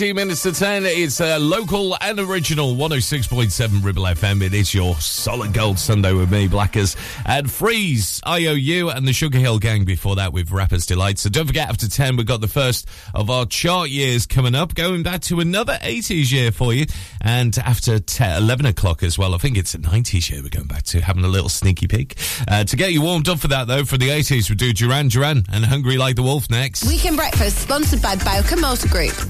18 minutes to 10. It's uh, local and original 106.7 Ribble FM. It is your solid gold Sunday with me, Blackers. And Freeez, IOU, and the Sugar Hill Gang before that with Rapper's Delight. So don't forget, after 10, we've got the first of our chart years coming up, going back to another 80s year for you. And after 10, 11 o'clock as well, I think it's a 90s year we're going back to, having a little sneaky peek. Uh, to get you warmed up for that, though, for the 80s, we do Duran Duran and Hungry Like the Wolf next. Weekend Breakfast, sponsored by Bowker Motor Group.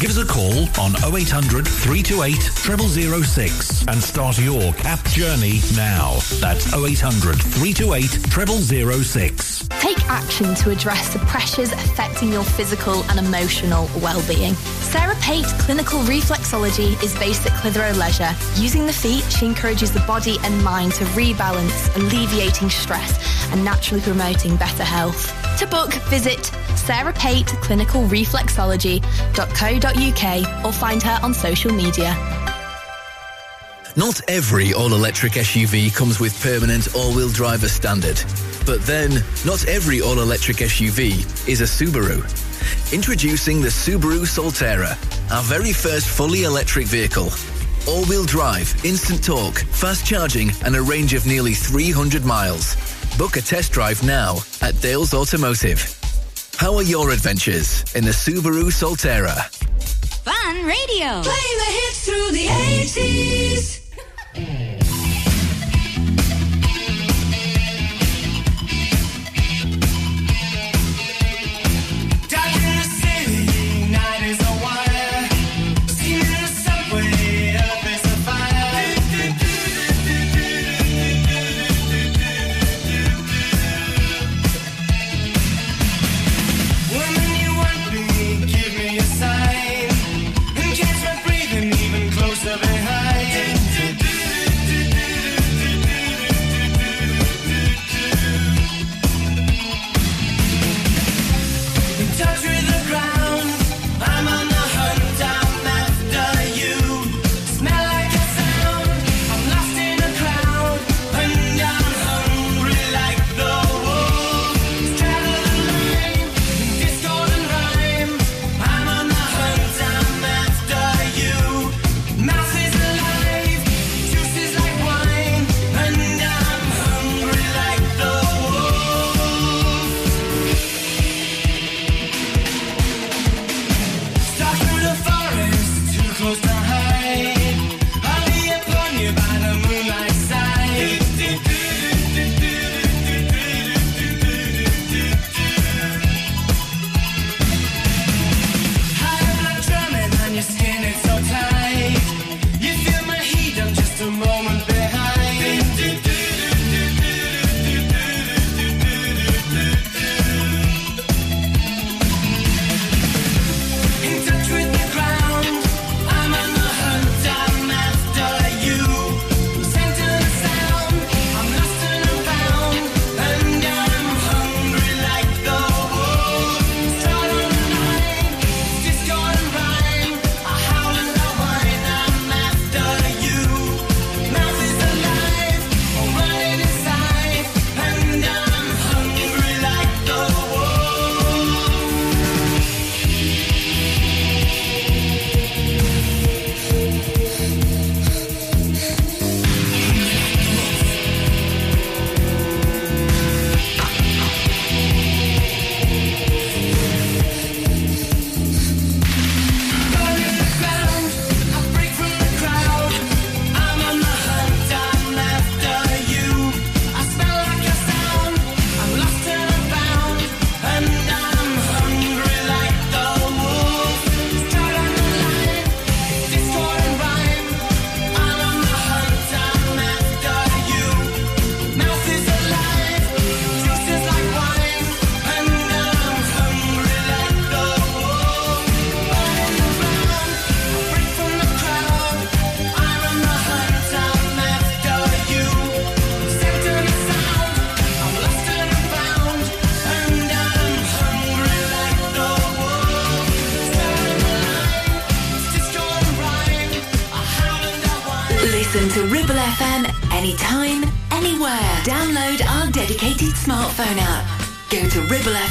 Give us a call on 0800 328 0006 and start your CAP journey now. That's 0800 328 0006. Take action to address the pressures affecting your physical and emotional well-being. Sarah Pate Clinical Reflexology is based at Clitheroe Leisure. Using the feet, she encourages the body and mind to rebalance, alleviating stress and naturally promoting better health. To book, visit Sarah Pate Clinical Reflexology.co.uk or find her on social media. Not every all-electric SUV comes with permanent all-wheel drive as standard. But then, not every all-electric SUV is a Subaru. Introducing the Subaru Solterra, our very first fully electric vehicle. All-wheel drive, instant torque, fast charging, and a range of nearly 300 miles. Book a test drive now at Dales Automotive. How are your adventures in the Subaru Solterra? Fun radio. Playing the hits through the 80s.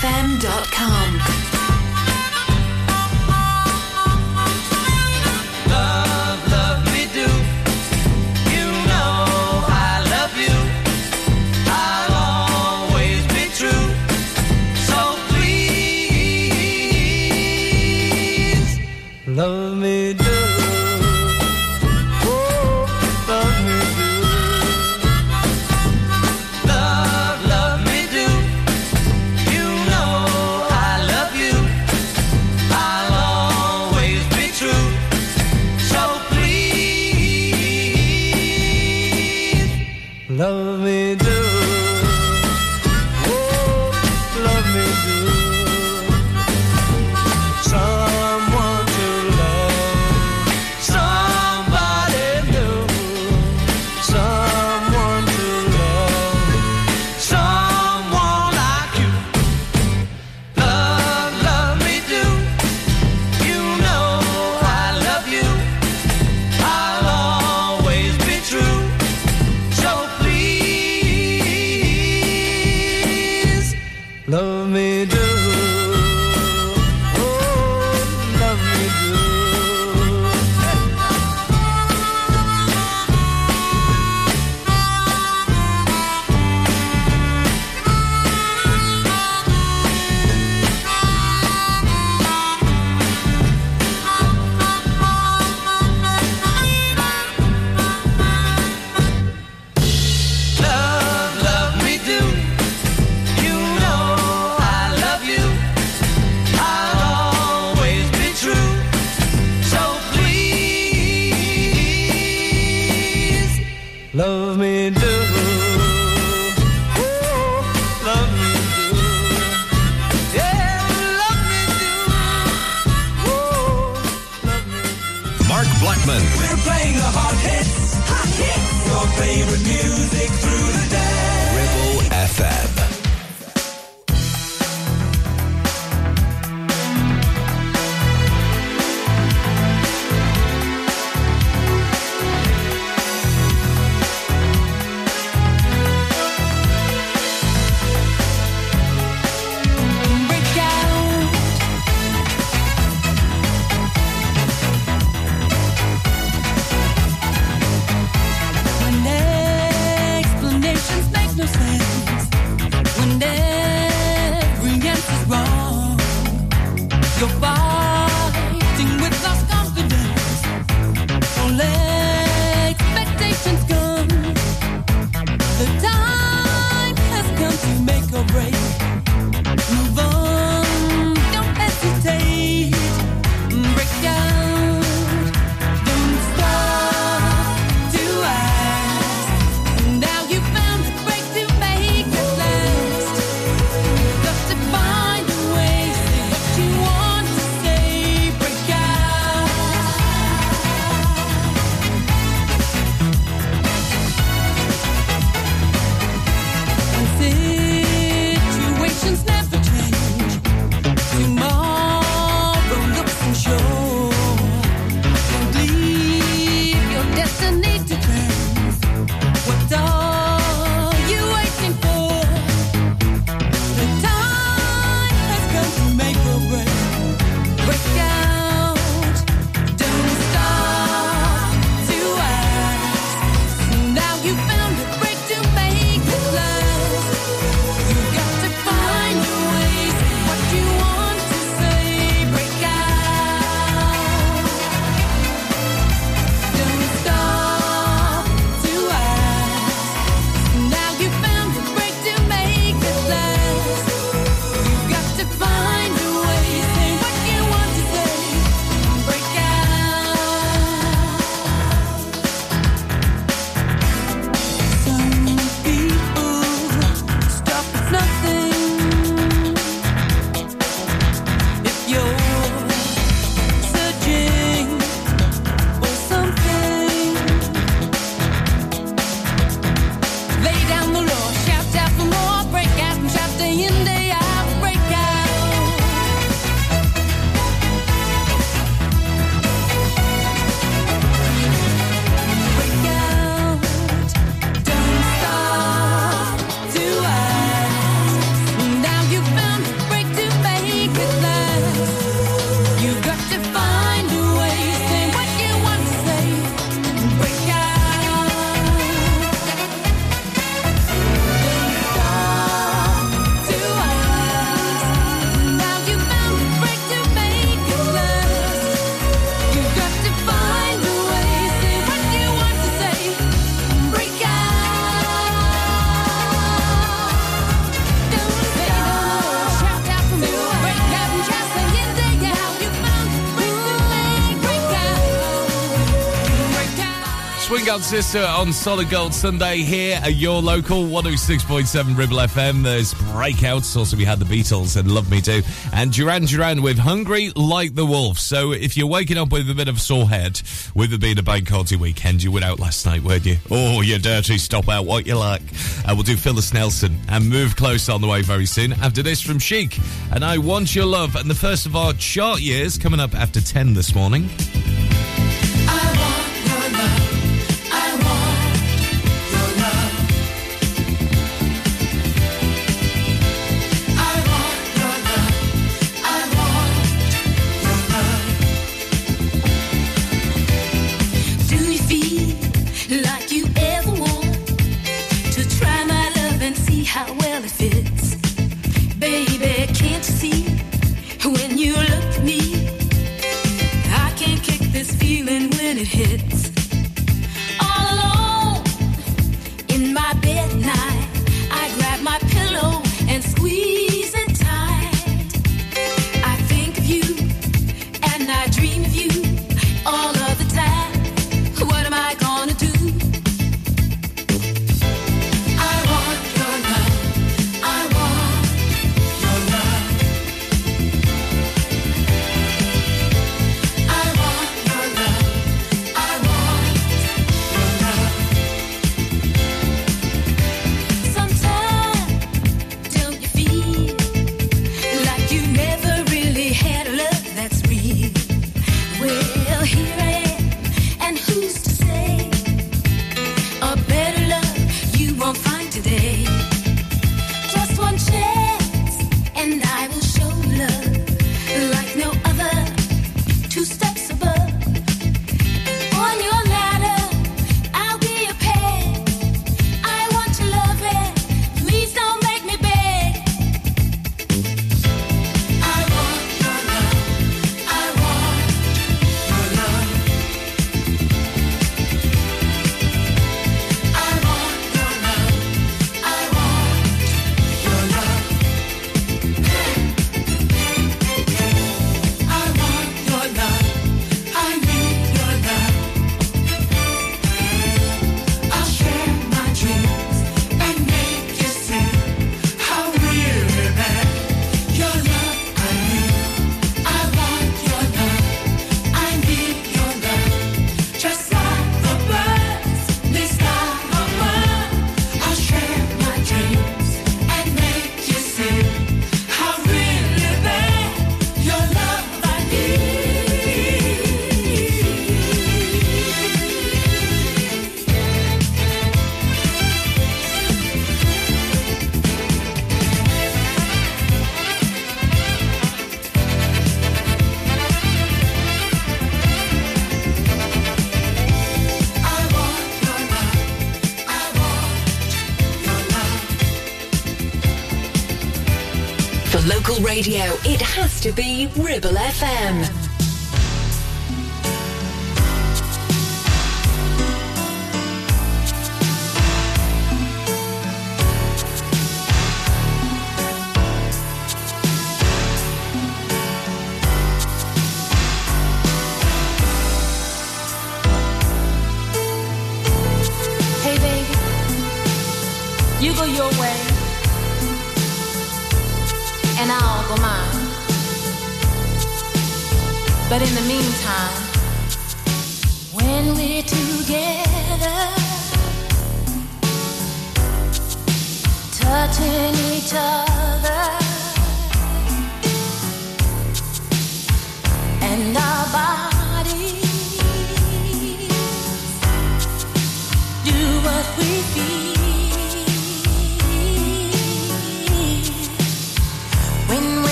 to Sister on Solid Gold Sunday here at your local 106.7 Ribble FM. There's Breakouts. Also, we had the Beatles and Love Me Do, And Duran Duran with Hungry Like the Wolf. So, if you're waking up with a bit of a sore head, with it being a bank holiday weekend, you went out last night, weren't you? Oh, you dirty stop out, what you like. Uh, we'll do Phyllis Nelson and Move Closer on the way very soon. After this from Chic and I Want Your Love. And the first of our chart years coming up after 10 this morning. To be Ribble FM.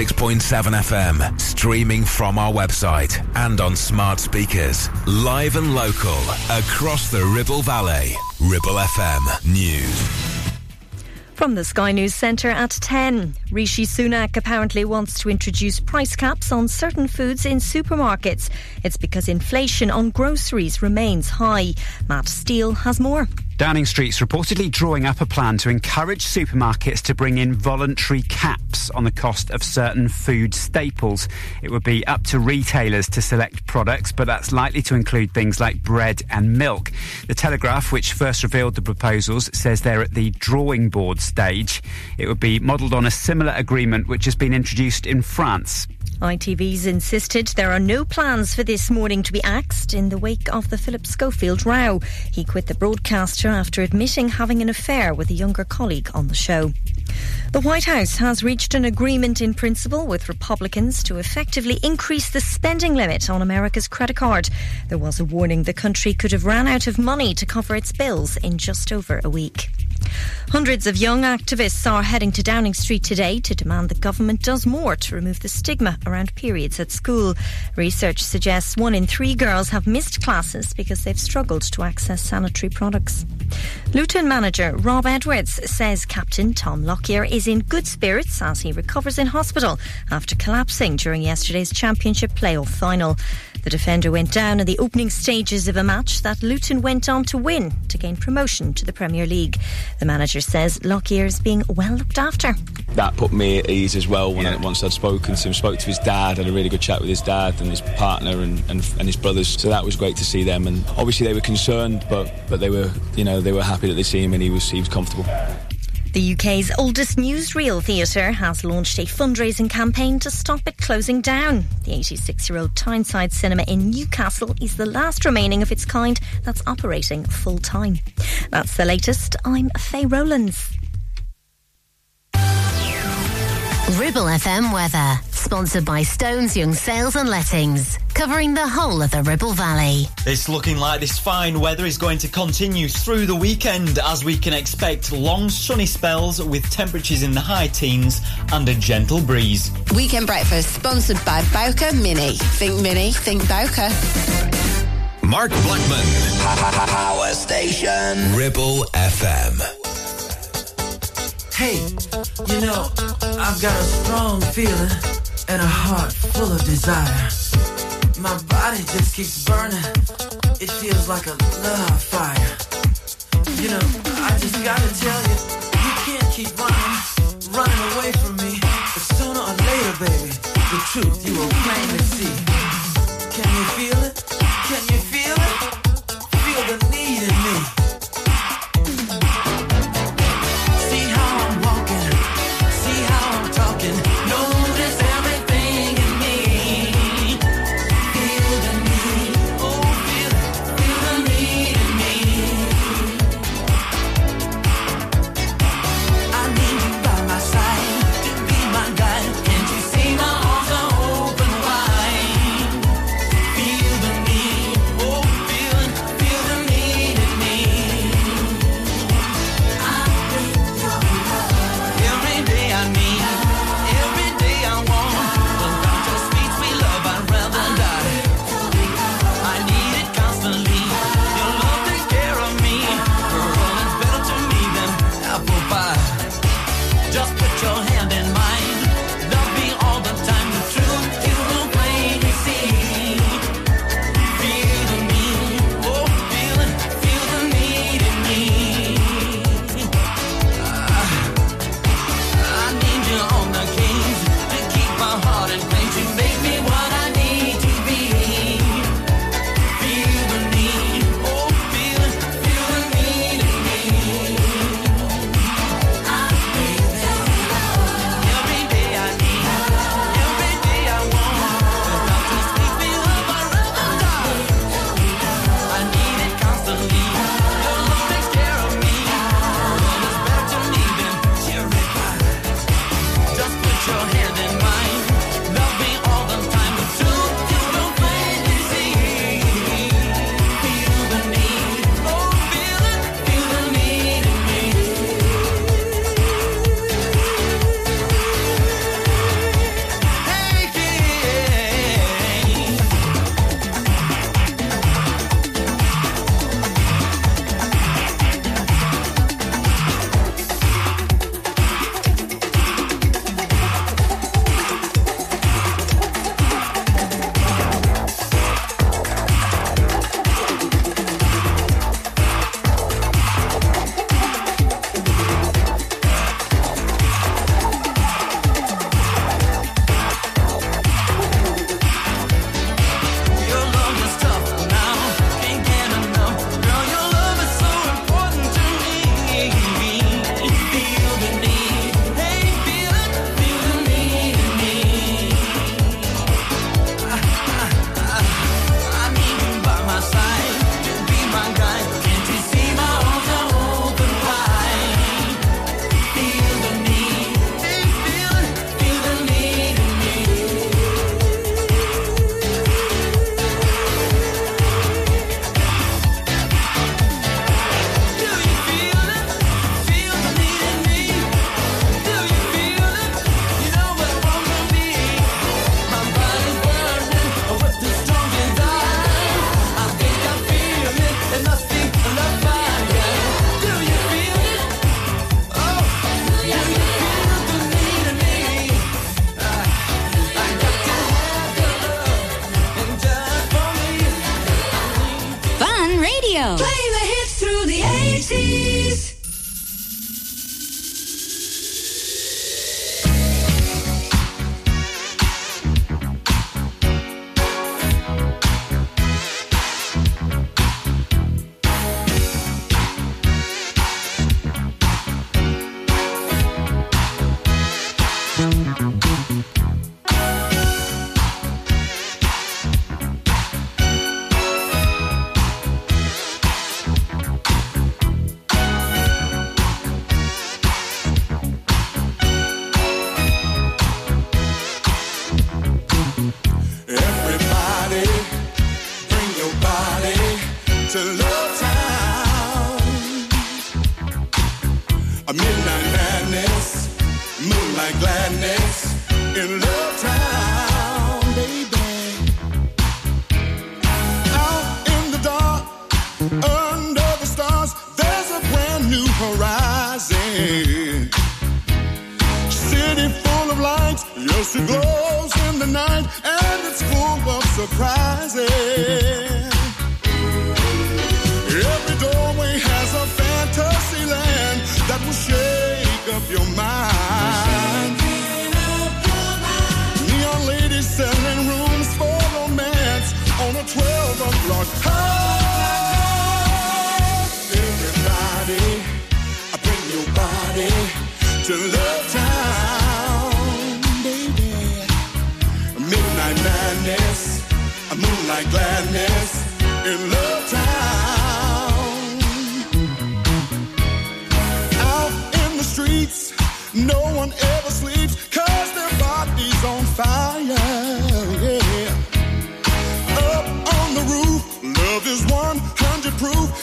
106.7 FM, streaming from our website and on smart speakers, live and local, across the Ribble Valley. Ribble FM News. From the Sky News Centre at 10, Rishi Sunak apparently wants to introduce price caps on certain foods in supermarkets. It's because inflation on groceries remains high. Matt Steele has more. Downing Street's reportedly drawing up a plan to encourage supermarkets to bring in voluntary caps on the cost of certain food staples. It would be up to retailers to select products, but that's likely to include things like bread and milk. The Telegraph, which first revealed the proposals, says they're at the drawing board stage. It would be modelled on a similar agreement which has been introduced in France. ITV's insisted there are no plans for this morning to be axed in the wake of the Philip Schofield row. He quit the broadcaster after admitting having an affair with a younger colleague on the show. The White House has reached an agreement in principle with Republicans to effectively increase the spending limit on America's credit card. There was a warning the country could have ran out of money to cover its bills in just over a week. Hundreds of young activists are heading to Downing Street today to demand the government does more to remove the stigma around periods at school. Research suggests one in three girls have missed classes because they've struggled to access sanitary products. Luton manager Rob Edwards says Captain Tom Lockyer is in good spirits as he recovers in hospital after collapsing during yesterday's Championship playoff final. The defender went down in the opening stages of a match that Luton went on to win to gain promotion to the Premier League. The manager says Lockyer is being well looked after. that put me at ease as well when I, once I'd spoken to him. Spoke to his dad, had a really good chat with his dad and his partner and, and, and his brothers. So that was great to see them. And obviously they were concerned, but but they were you know they were happy that they see him and he was he was comfortable. The UK's oldest newsreel theatre has launched a fundraising campaign to stop it closing down. The 86 year old Tyneside Cinema in Newcastle is the last remaining of its kind that's operating full time. That's the latest. I'm Faye Rowlands. Ribble FM weather, sponsored by Stones Young Sales and Lettings, covering the whole of the Ribble Valley. It's looking like this fine weather is going to continue through the weekend as we can expect long sunny spells with temperatures in the high teens and a gentle breeze. Weekend breakfast sponsored by Bowker Mini. Think Mini, think Bowker. Mark Blackman. Power station. Ribble FM. Hey, you know, I've got a strong feeling and a heart full of desire. My body just keeps burning. It feels like a love fire. You know, I just gotta tell you, you can't keep running, running away from me. But sooner or later, baby, the truth you will plainly see. Can you feel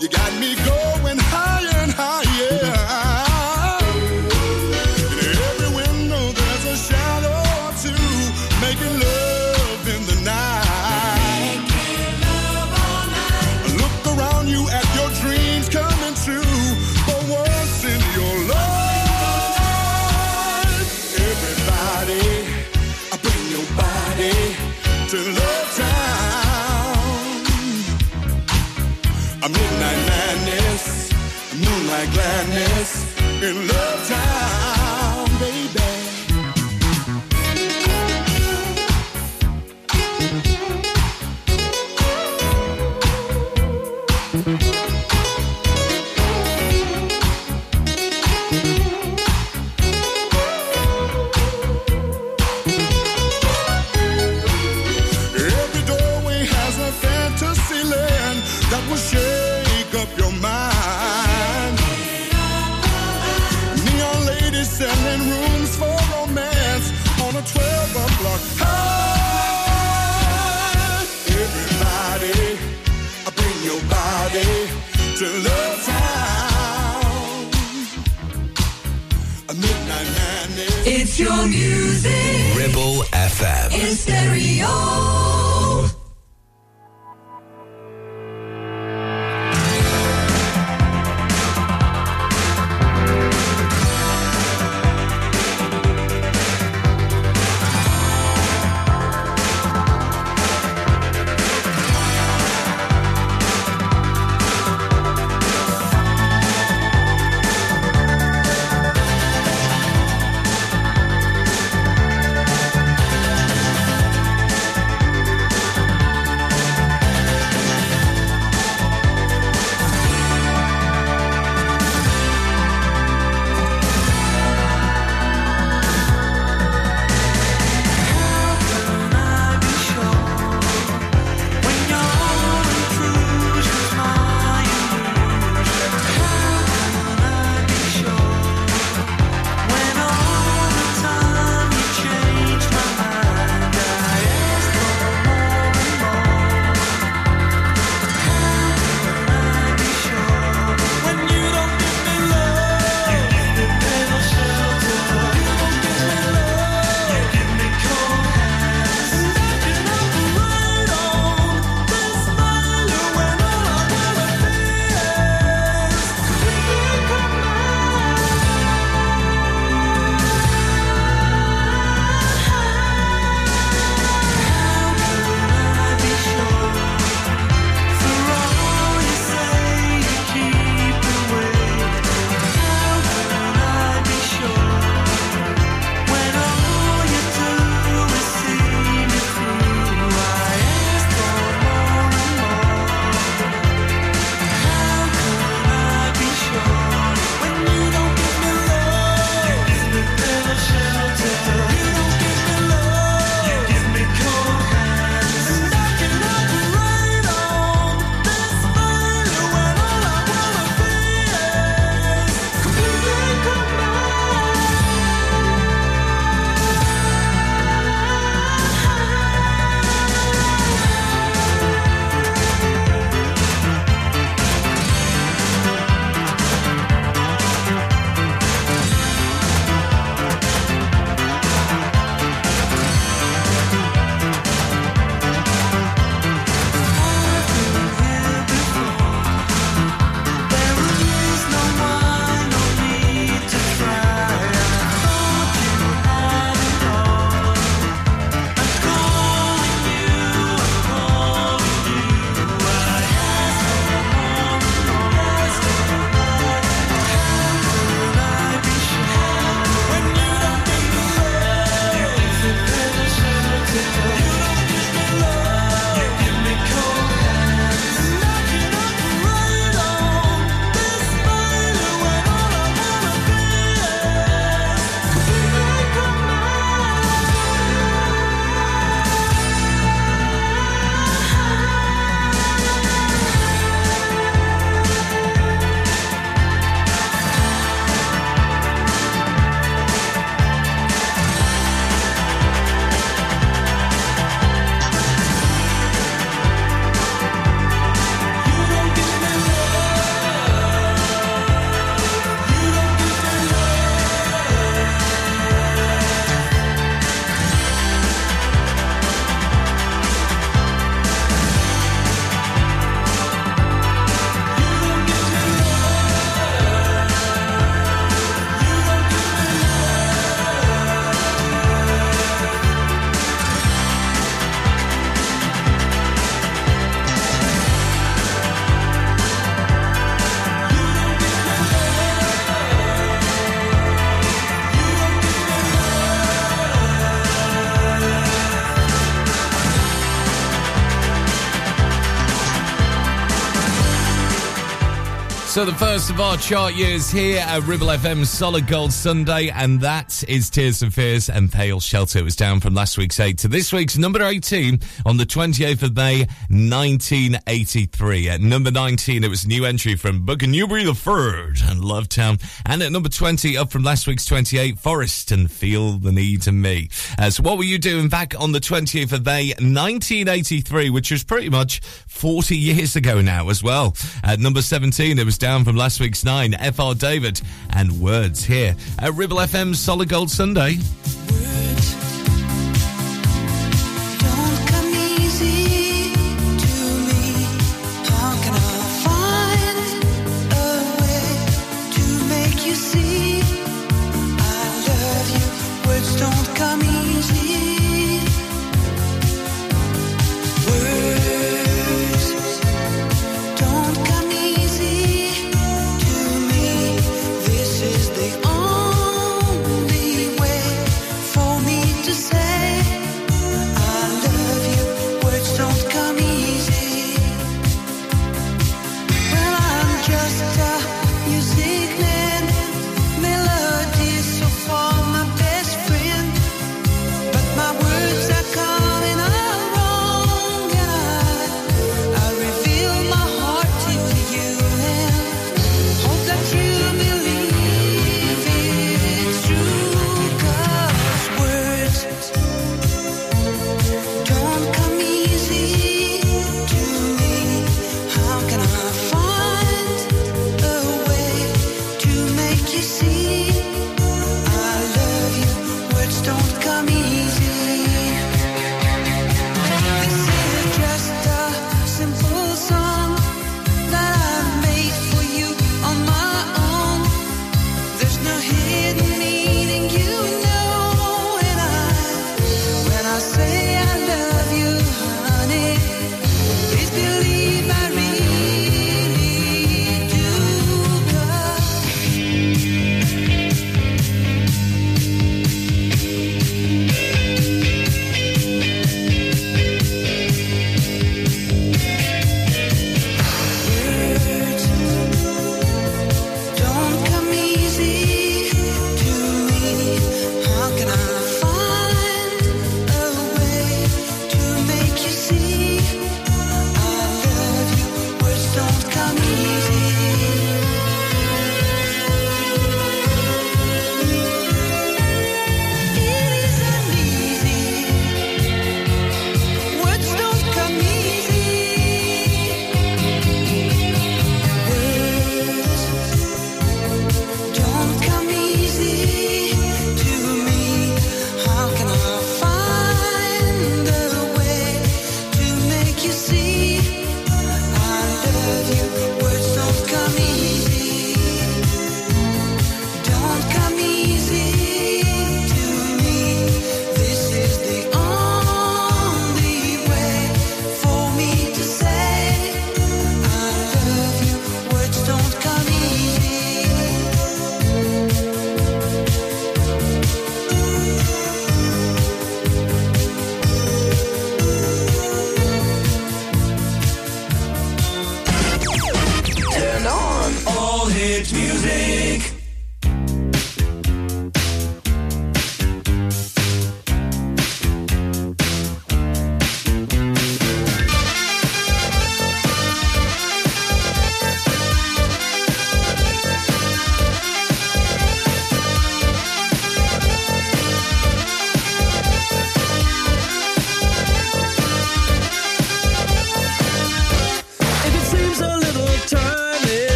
You got me going gladness So, the first of our chart years here at Ribble FM Solid Gold Sunday, and that is Tears for Fears and Pale Shelter. It was down from last week's 8 to this week's number 18 on the 28th of May, 1983. At number 19, it was a new entry from Booker Newberry the Third and Love Town. And at number 20, up from last week's 28, Forrest and Feel the Need to Me. Uh, so, what were you doing back on the 20th of May, 1983, which was pretty much 40 years ago now as well. At number 17, it was down from last week's 9, FR David and Words here at Ribble FM's Solid Gold Sunday.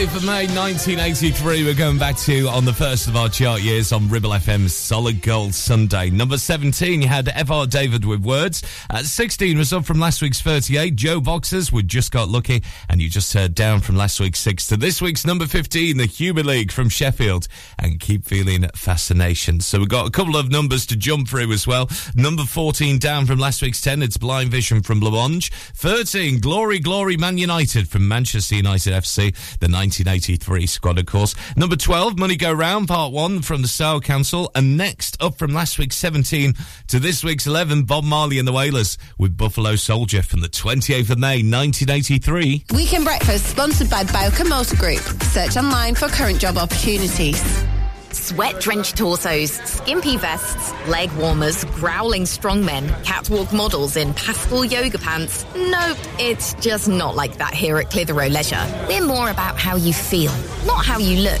28th of May 1983, we're going back to on the first of our chart years on Ribble FM's Solid Gold Sunday. Number 17, you had F.R. David with Words. At 16 was up from last week's 38, JoBoxers with Just Got Lucky, and you just heard down from last week's 6 to this week's number 15, the Human League from Sheffield, and Keep Feeling Fascination. So we've got a couple of numbers to jump through as well. Number 14 down from last week's 10, it's Blind Vision from Blancmange. 13, Glory Glory Man United from Manchester United FC, the 1983 squad, of course. Number 12, Money Go Round, part one from the Style Council. And next, up from last week's 17 to this week's 11, Bob Marley and the Wailers with Buffalo Soldier from the 28th of May 1983. Weekend Breakfast sponsored by Bowker Motor Group. Search online for current job opportunities. Sweat drenched torsos, skimpy vests, leg warmers, growling strongmen, catwalk models in pastel yoga pants. Nope, it's just not like that here at Clitheroe Leisure. We're more about how you feel, not how you look.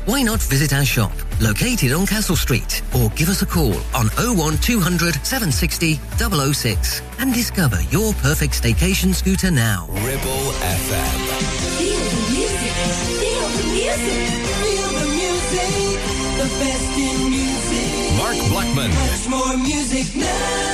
Why not visit our shop, located on Castle Street, or give us a call on 01200 760 006 and discover your perfect staycation scooter now. Ribble FM. Feel the music, feel the music, feel the music, the best in music. Mark Blackman. Much more music now.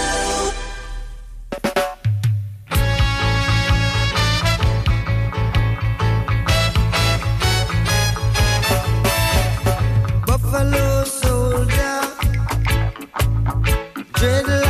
觉得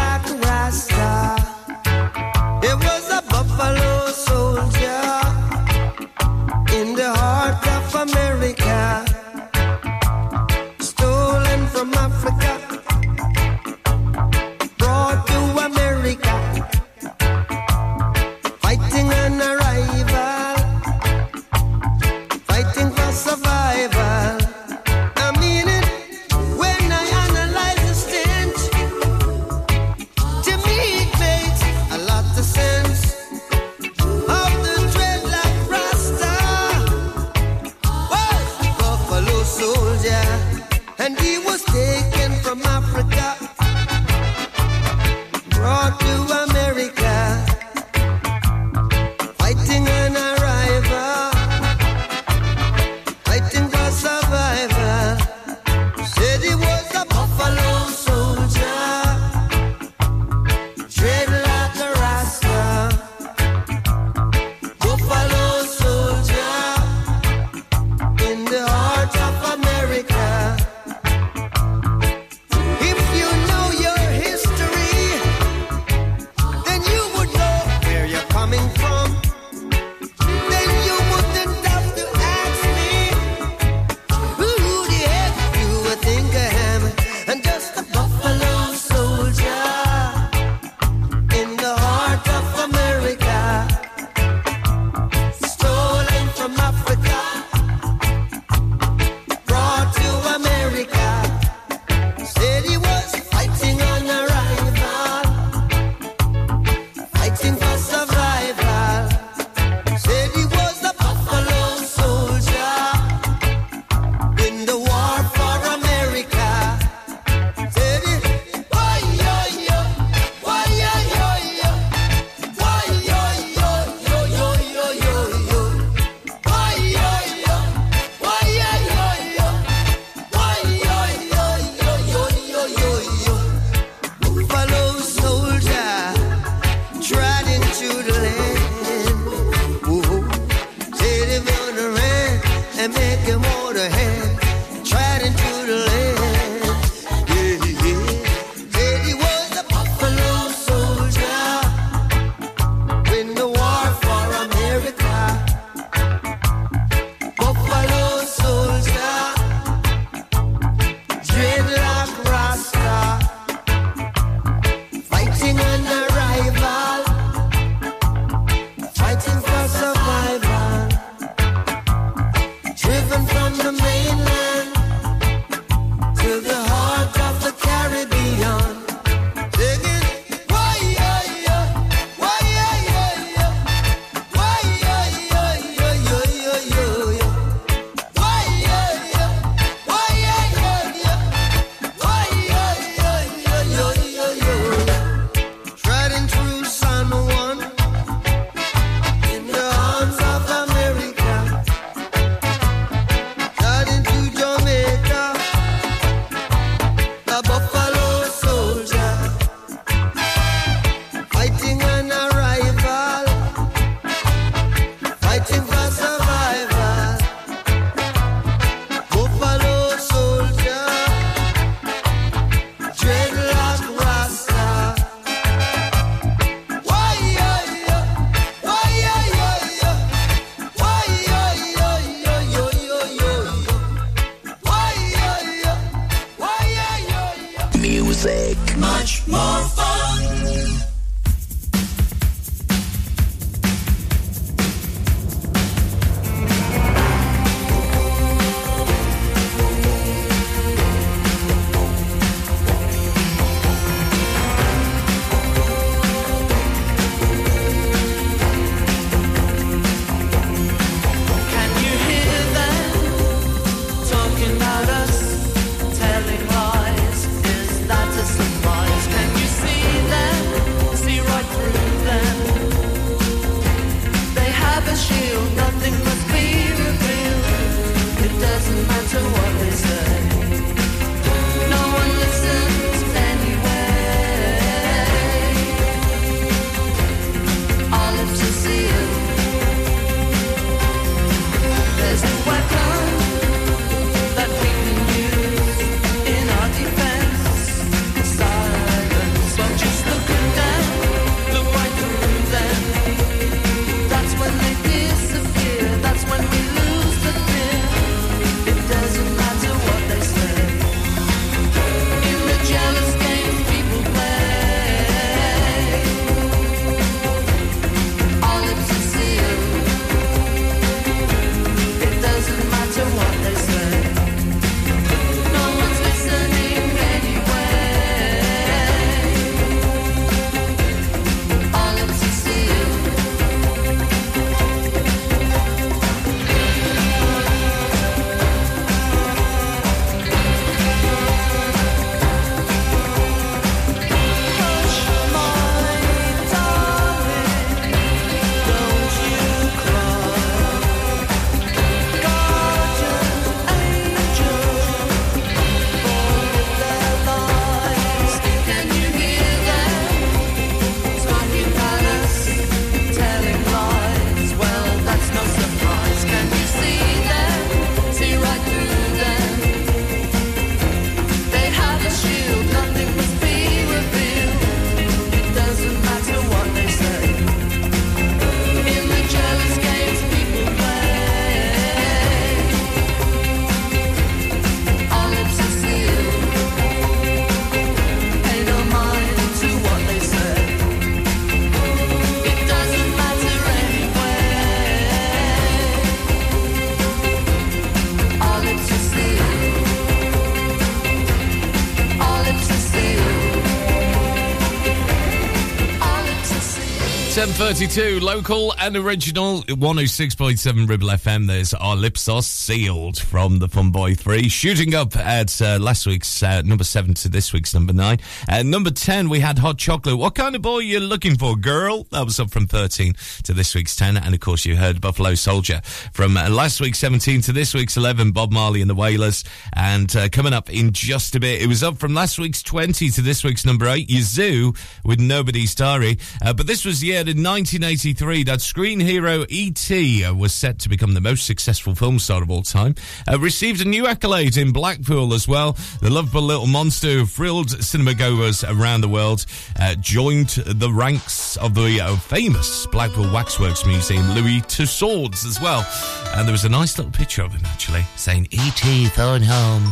7.32, local and original, 106.7 Ribble FM. There's Our Lips Are Sealed from the Fun Boy 3. Shooting up at uh, last week's uh, number 7 to this week's number 9. Uh, number 10, we had Hot Chocolate. What kind of boy are you looking for, girl? That was up from 13 to this week's 10. And of course, you heard Buffalo Soldier from last week's 17 to this week's 11, Bob Marley and the Wailers. And uh, coming up in just a bit, it was up from last week's 20 to this week's number 8, Yazoo with Nobody's Diary. Uh, but this was the year in 1983 that screen hero E.T. uh, was set to become the most successful film star of all time. Uh, received a new accolade in Blackpool as well. The lovable little monster who thrilled cinema goers around the world uh, joined the ranks of the uh, famous Blackpool Waxworks Museum, Louis Tussauds, as well. And there was a nice little picture of him actually saying, E.T. phone home.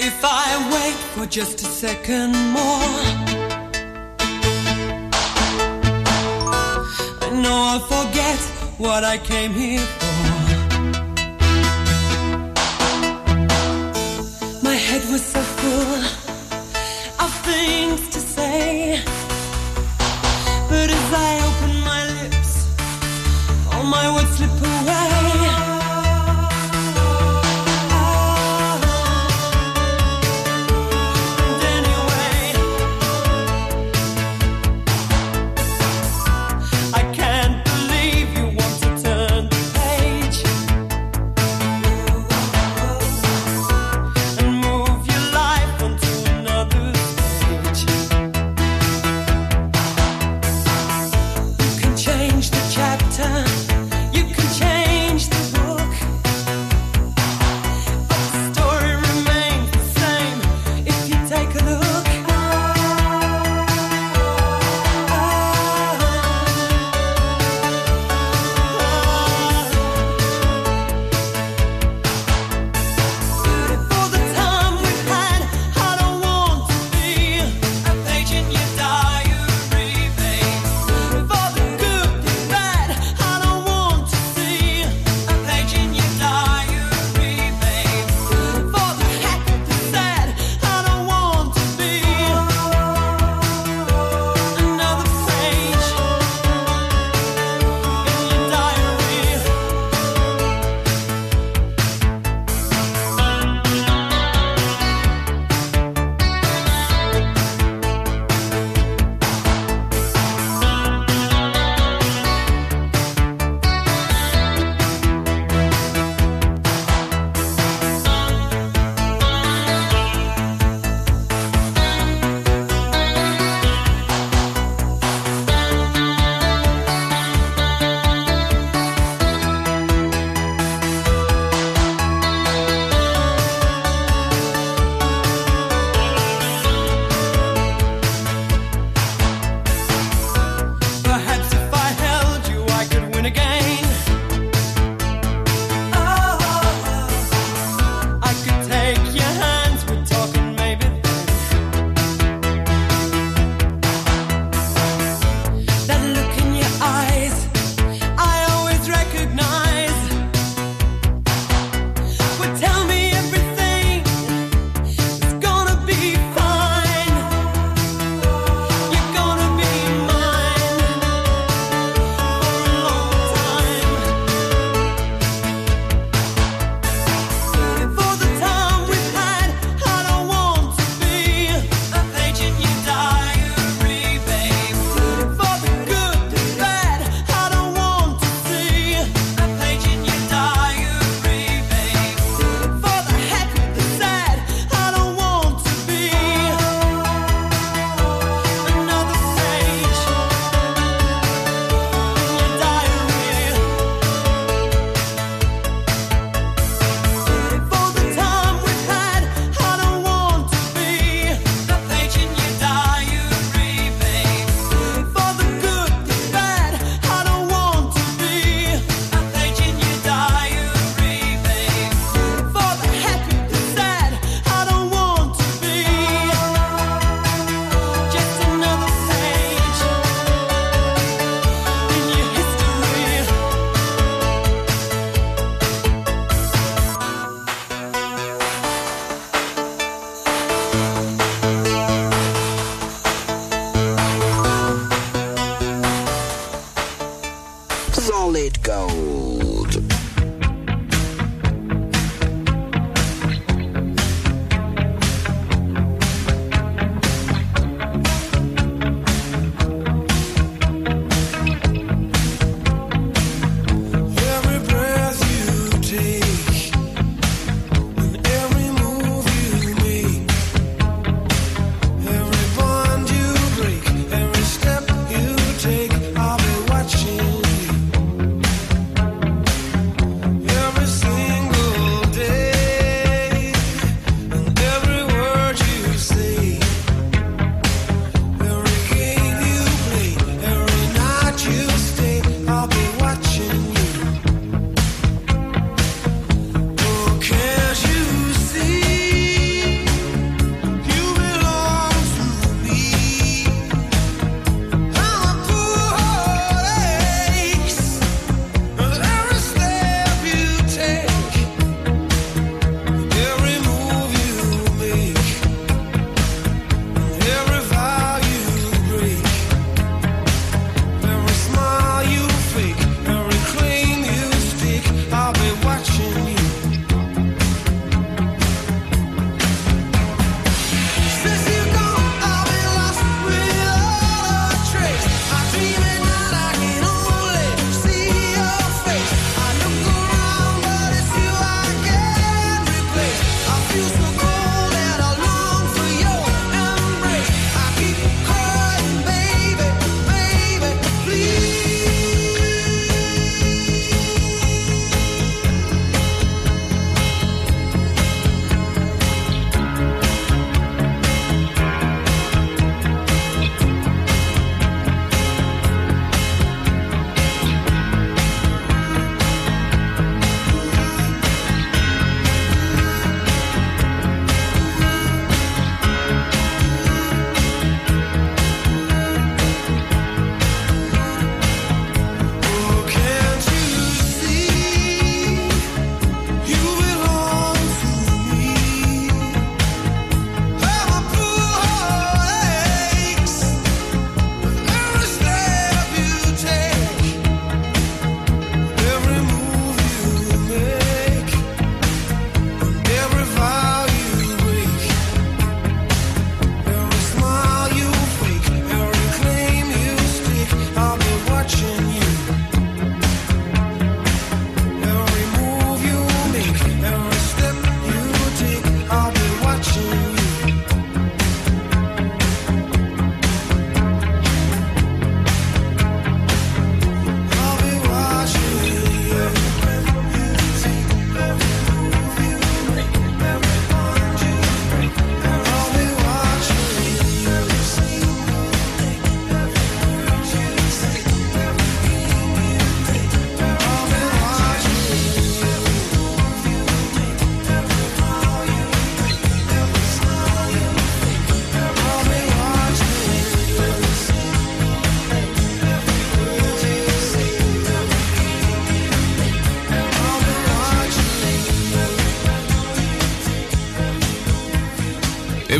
If I wait for just a second more, I know I'll forget what I came here for. My head was so full of things to say, but as I open my lips, all my words slip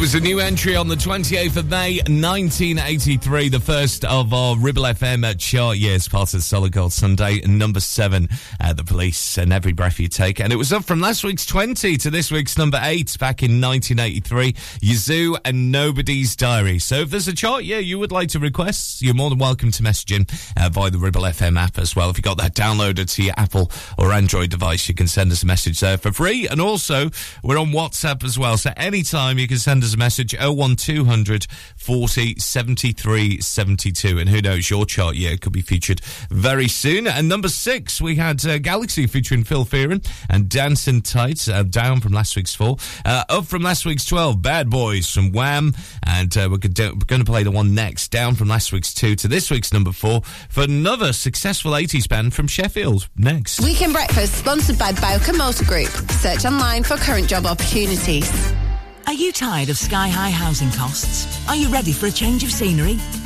was a new entry on the 28th of May, 1983, the first of our Ribble FM chart years, part of Solid Gold Sunday, number seven, uh, The Police and Every Breath You Take. And it was up from last week's 20 to this week's number eight back in 1983, Yazoo and Nobody's Diary. So if there's a chart year you would like to request, you're more than welcome to message in uh, via the Ribble FM app as well. If you got that downloaded to your Apple or Android device, you can send us a message there for free. And also, we're on WhatsApp as well. So anytime you can send us a message 01200 40 73 72. And who knows, your chart year could be featured very soon. And number six, we had uh, Galaxy featuring Phil Fearon and Dancing Tights, uh, down from last week's four. Uh, up from last week's 12, Bad Boys from Wham. And uh, we're, go- we're going to play the one next, down from last week's two to this week's number four for another successful 80s band from Sheffield. Next. Weekend Breakfast sponsored by Bowker Motor Group. Search online for current job opportunities. Are you tired of sky high housing costs? Are you ready for a change of scenery?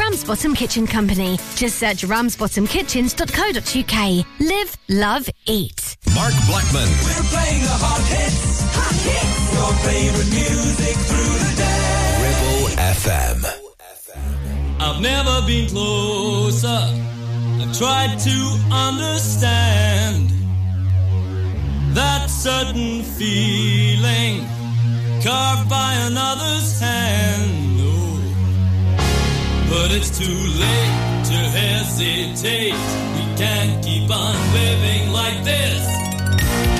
Ramsbottom Kitchen Company. Just search ramsbottomkitchens.co.uk. Live, love, eat. Mark Blackman. We're playing the hot hits. Hot hits. Your favorite music through the day. Ribble FM. I've never been closer. I've tried to understand that certain feeling carved by another's hand. But it's too late to hesitate. We can't keep on living like this.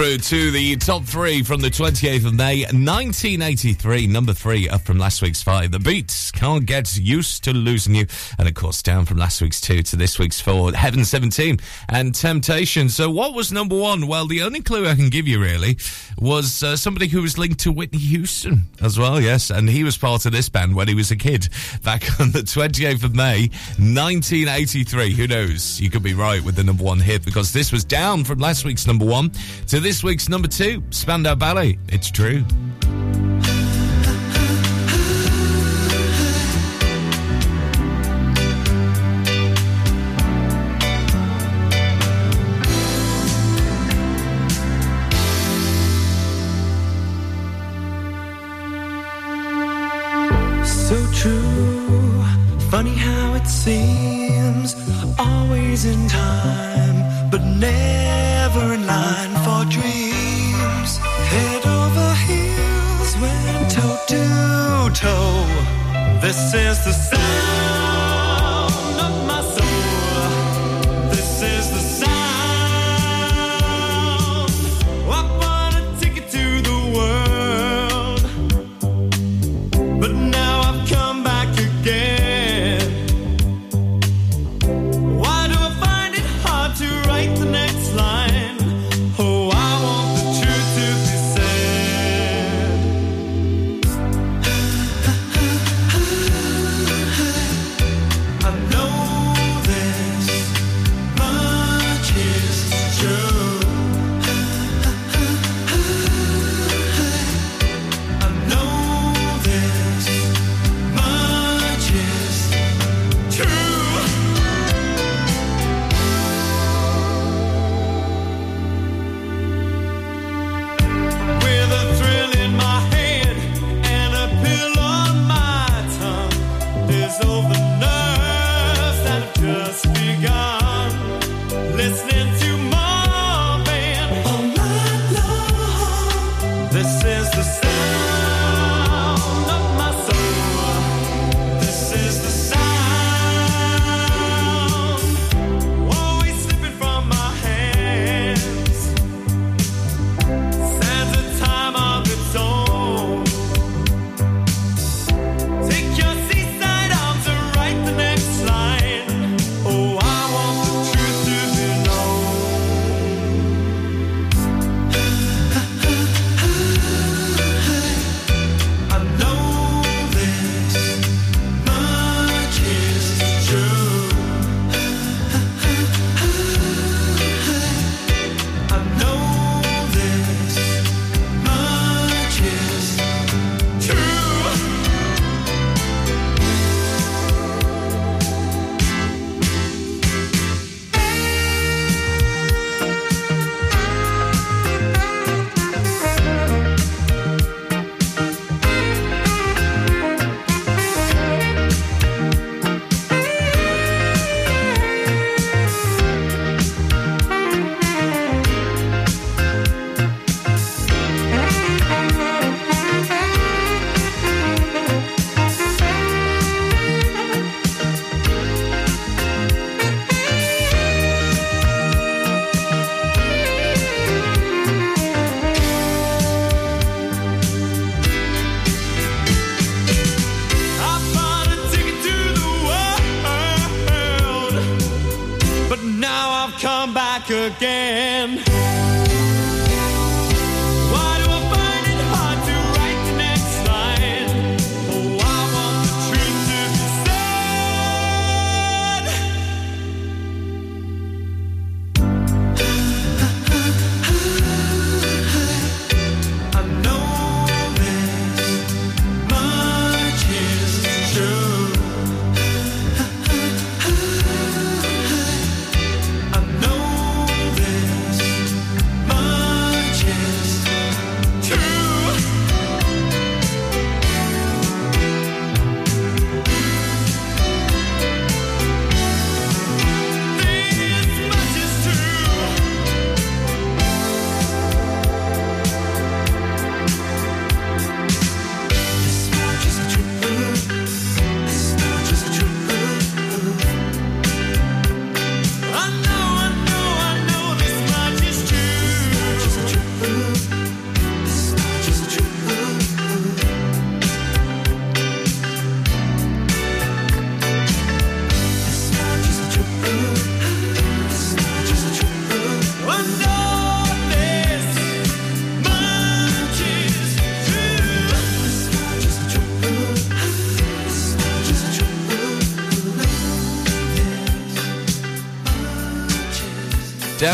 through to the top three from the 28th of May, 1983. Number three up from last week's five. The Beats can't get used to losing you. And of course, down from last week's two to this week's four. Heaven 17 and Temptation. So, what was number one? Well, the only clue I can give you really was uh, somebody who was linked to Whitney Houston as well, yes. And he was part of this band when he was a kid back on the 28th of May, 1983. Who knows? You could be right with the number one hit because this was down from last week's number one to this week's number two, Spandau Ballet. It's true.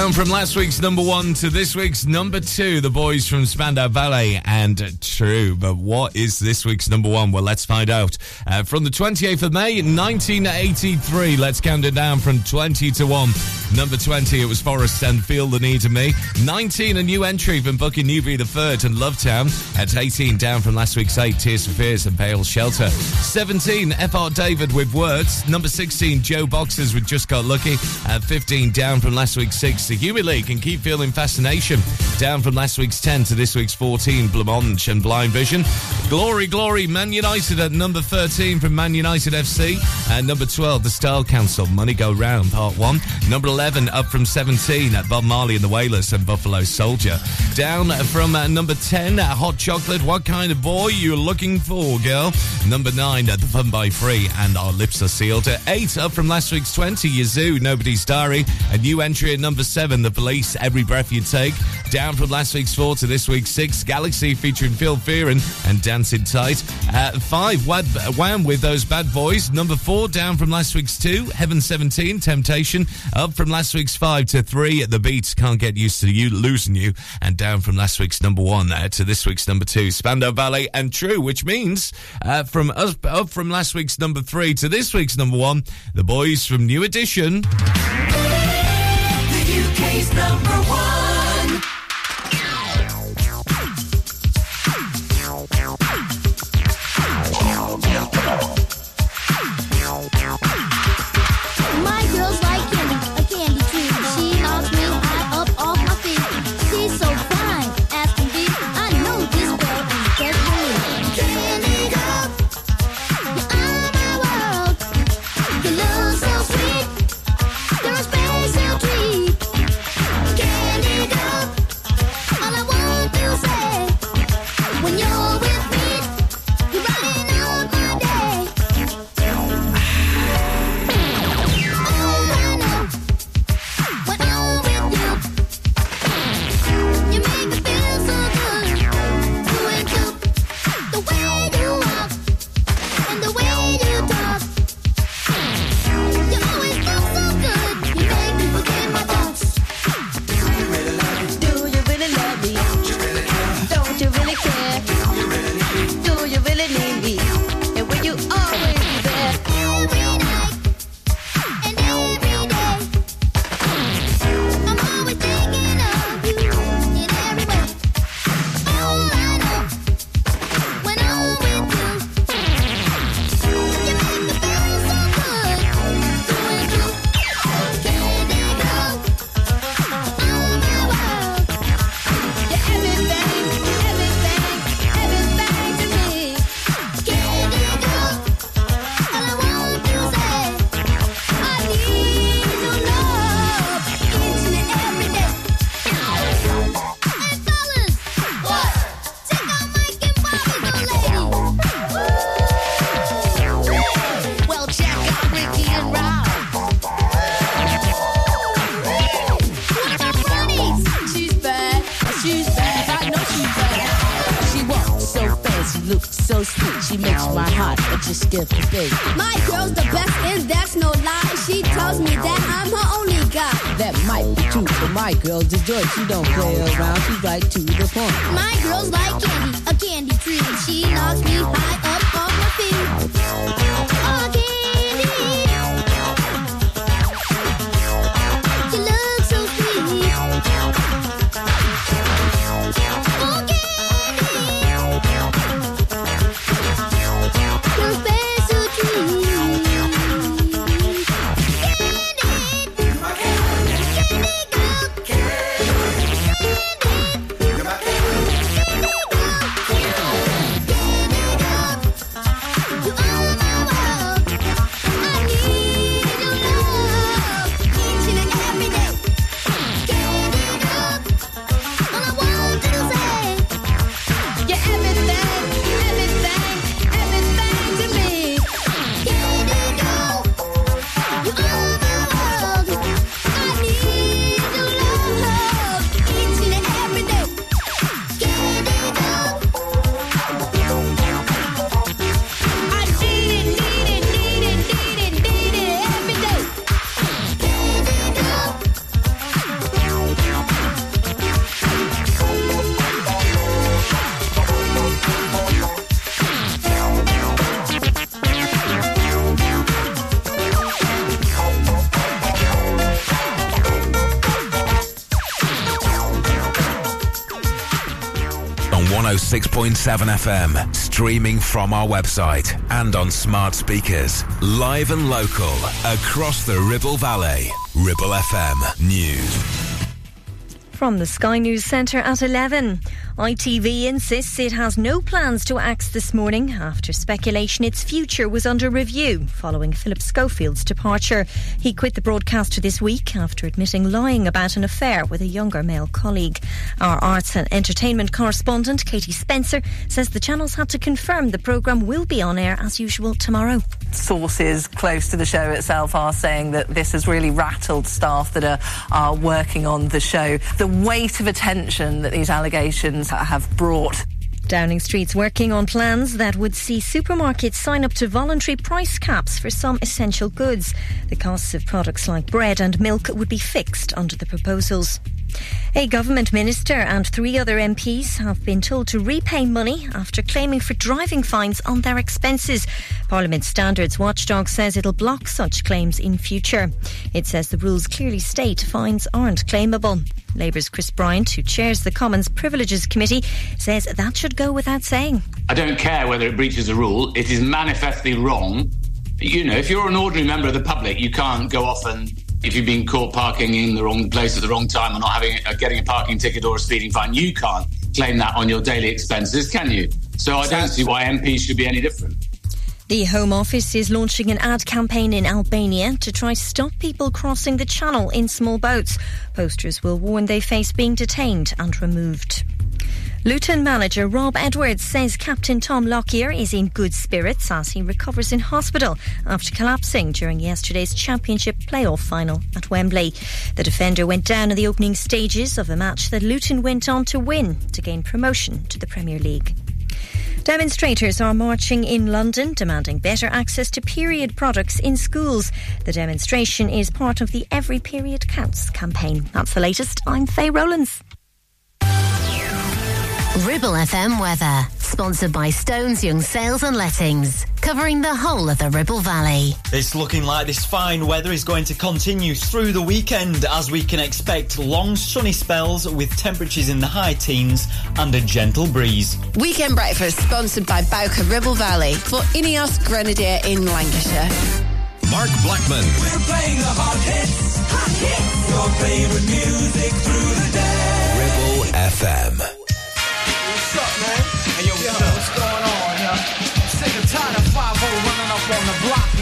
Down from last week's number one to this week's number two, the boys from Spandau Ballet and True. But what is this week's number one? Well, let's find out. Uh, from the 28th of May, 1983, let's count it down from 20 to 1. Number 20, it was Forrest and Feel the Need of Me. 19, a new entry from Newberry the Third and Lovetown. At 18, down from last week's 8, Tears for Fears and Pale Shelter. 17, F.R. David with Words. Number 16, JoBoxers with Just Got Lucky. At 15, down from last week's 6, the Human League and Keep Feeling Fascination. Down from last week's 10 to this week's 14, Blancmange and Blind Vision. Glory, Glory, Man United at number 13 from Man United FC. And number 12, The Style Council, Money Go Round, Part 1. Number 11, up from 17 at Bob Marley and the Wailers and Buffalo Soldier. Down from uh, number 10, at Hot Chocolate, What Kind of Boy You Looking For, Girl. Number 9, at The Fun Boy Three and Our Lips Are Sealed. At 8, up from last week's 20, Yazoo, Nobody's Diary. A new entry at number 7, The Police, Every Breath You Take. Down from last week's 4 to this week's 6, Galaxy featuring Phil Fearon and Dancing Tight. At 5, Wad- Wham with Those Bad Boys. Number 4, down from last week's 2, Heaven 17, Temptation. Up from last week's 5 to 3, The Beats, Can't Get Used to You, Losing You. And down from last week's number 1 uh, to this week's number 2, Spandau Ballet and True, which means uh, from us, up from last week's number 3 to this week's number 1, The Boys from New Edition. The UK's number one. Girl's 106.7 FM, streaming from our website and on smart speakers. Live and local, across the Ribble Valley. Ribble FM News. From the Sky News Centre at 11. ITV insists it has no plans to axe this morning after speculation its future was under review following Philip Schofield's departure. He quit the broadcaster this week after admitting lying about an affair with a younger male colleague. Our arts and entertainment correspondent, Katie Spencer, says the channels had to confirm the programme will be on air as usual tomorrow. sources close to the show itself are saying that this has really rattled staff that are, are working on the show. The weight of attention that these allegations have brought. Downing Street's working on plans that would see supermarkets sign up to voluntary price caps for some essential goods. The costs of products like bread and milk would be fixed under the proposals. A government minister and three other MPs have been told to repay money after claiming for driving fines on their expenses. Parliament Standards Watchdog says it'll block such claims in future. It says the rules clearly state fines aren't claimable. Labour's Chris Bryant, who chairs the Commons Privileges Committee, says that should go without saying. I don't care whether it breaches a rule. It is manifestly wrong. You know, if you're an ordinary member of the public, you can't go off and if you've been caught parking in the wrong place at the wrong time or not having getting a parking ticket or a speeding fine, you can't claim that on your daily expenses, can you? So I don't see why MPs should be any different. The Home Office is launching an ad campaign in Albania to try to stop people crossing the channel in small boats. Posters will warn they face being detained and removed. Luton manager Rob Edwards says Captain Tom Lockyer is in good spirits as he recovers in hospital after collapsing during yesterday's Championship playoff final at Wembley. The defender went down in the opening stages of a match that Luton went on to win to gain promotion to the Premier League. Demonstrators are marching in London demanding better access to period products in schools. The demonstration is part of the Every Period Counts campaign. That's the latest. I'm Faye Rowlands. Ribble FM weather, sponsored by Stones Young Sales and Lettings, covering the whole of the Ribble Valley. It's looking like this fine weather is going to continue through the weekend as we can expect long sunny spells with temperatures in the high teens and a gentle breeze. Weekend breakfast sponsored by Bowker Ribble Valley for Ineos Grenadier in Lancashire. Mark Blackman. We're playing the hot hits. Hot hits. Your favorite music through the day. Ribble FM.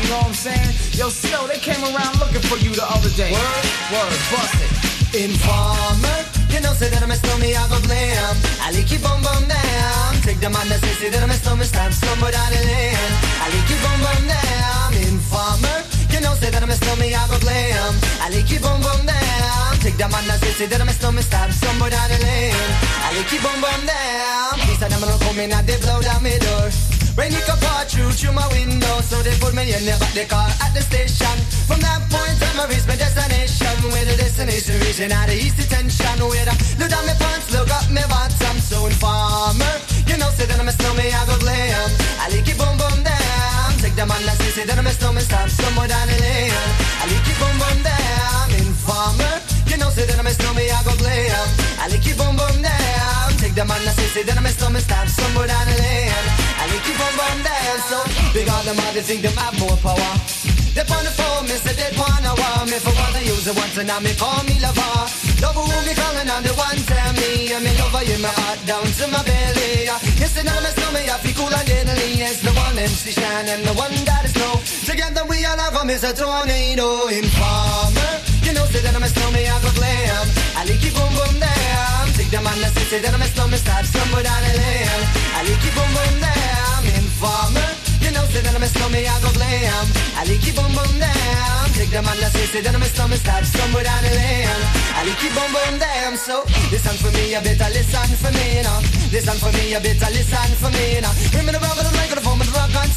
You know what I'm saying? Yo, still, they came around looking for you the other day. Word, word, bust it. Informer, you know, say that I'm a snowmy, I go blam. I like you bum bum down. Take the man that say, say that I'm a snowman, stamp somewhere down the lane. I like you bum bum down. Informer, you know, say that I'm a snowmy, I go blam. I like you bum bum down. Take the man that say, say that I'm a snowman, stamp somewhere down the lane. I like you bum bum down. Peace I'm gonna come in and they blow down my door. It can pour through through my window, so they put me in the back the car at the station. From that point on, I reached my destination. Where the destination region out of east detention. Where the look down my pants, look up my bottom. So informer, you know, say that I'm a snowman, I go glam. I like it boom boom down. Take the man that say, say that I'm a snowman, stop somewhere down the lane. I like it boom boom down. Informer, you know, say that I'm a snowman, I go glam. I like it boom boom down. The man that say, say that I'm a snowman, stop somewhere down the lane. I like it boom boom down. So big on them, all they think them have more power. They on the phone, me say they want me for wanna use it once and now me call me lover. Love who be calling on the one tell me and me lover in my heart down to my belly. Yes, and me slow me I feel cool and deadly. Yes, the one MC Shan and the one that is no. Together we all have a miss a tornado in informer. You know, say that I'm a snowman, I go glam. I like down. Take the man that say, say that I'm a snowman, stop somewhere down the lane. I like it boom boom down. Informer. I'm a I go glam. I like it boom boom down. Take the man that say, say that I'm a snowman, stop somewhere down the lane. I like it boom boom down. So listen for me, you better listen for me now. Listen for me, you better listen for me now. Bring me the rubber, the microphone, but the rock on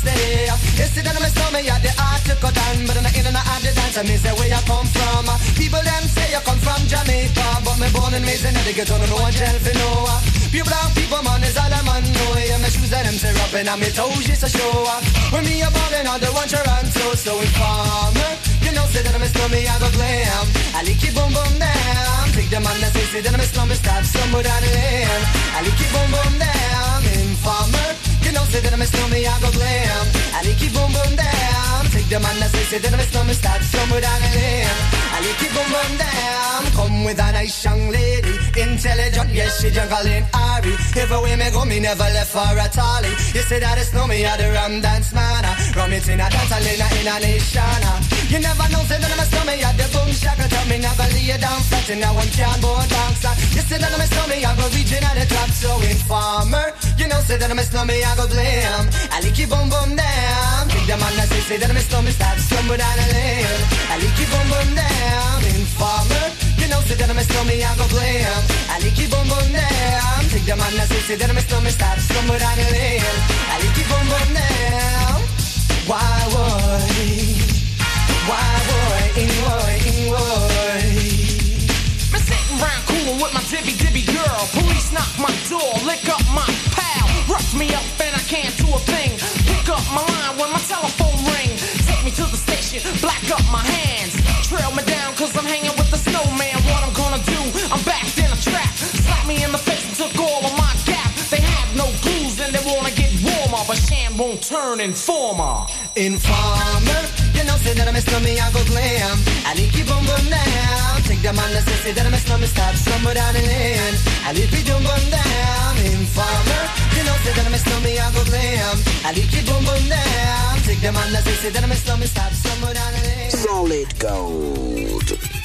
that I'm a snowman, yeah, the art to cut down, but in and out the dance. I mean, say where you come from. People them say you come from Jamaica, but me born and raised in the ghetto, no one tell for no. Pure brown people, man, is all I'm on. Yeah, my shoes that them tear up and I'm toes just to show up. When me a ballin', all the one Toronto, so informer. You know, say that I'm a slummy, I go glam. I like it boom boom down. Take the man that say, say that I'm a slummy, stop somewhere down the lane. I like it boom boom down. say that I'm a snowman, I go glam. I like it boom boom down. Take the man that say, say that I'm a snowman, start somewhere down the lane. I like it boom down. Come with a nice young lady, intelligent, yes she juggling Ari. Everywhere me go, me never left for a tally. You say that it's no me, I the rum dance man. Rum it in a dance, I in a in a nation. You never know, say that I'm a snowman, I the boom shaka. Tell me never lay you down flat in a one can board dancer. You say that I'm a snowman, I go reaching at the top, so informer. You know, say that I'm a snowman, I go blame. I like you boom boom down. Take the man that say, say that I'm a snowman, start stumble down the lane. I like you boom boom down. Informer. You know, say that I'm a snowman, I go blame. I like you boom boom down. Take the man that say, say that I'm a snowman, start stumble down the lane. I like you boom boom down. Why would? Why would? In would? In would? Been sitting round coolin' with my dibby dibby girl. Police knock my door, lick up my pal. Rough me up and I can't do a thing. Pick up my line when my telephone ring. Take me to the station, black up my hands. Slap me in the face and took all of my gap. They have no clues and they wanna get warmer. But Shan won't turn informer. Informer, you know, say that I'm a snowman, I go glam. I like you boom boom down. Take the man that say, say that I'm a snowman, start somewhere down the lane. I like you boom boom down. Informer, you know, say that I'm a snowman, I go glam. I like you boom boom down. Take the man that say, say that I'm a snowman, start somewhere down the lane. Solid gold.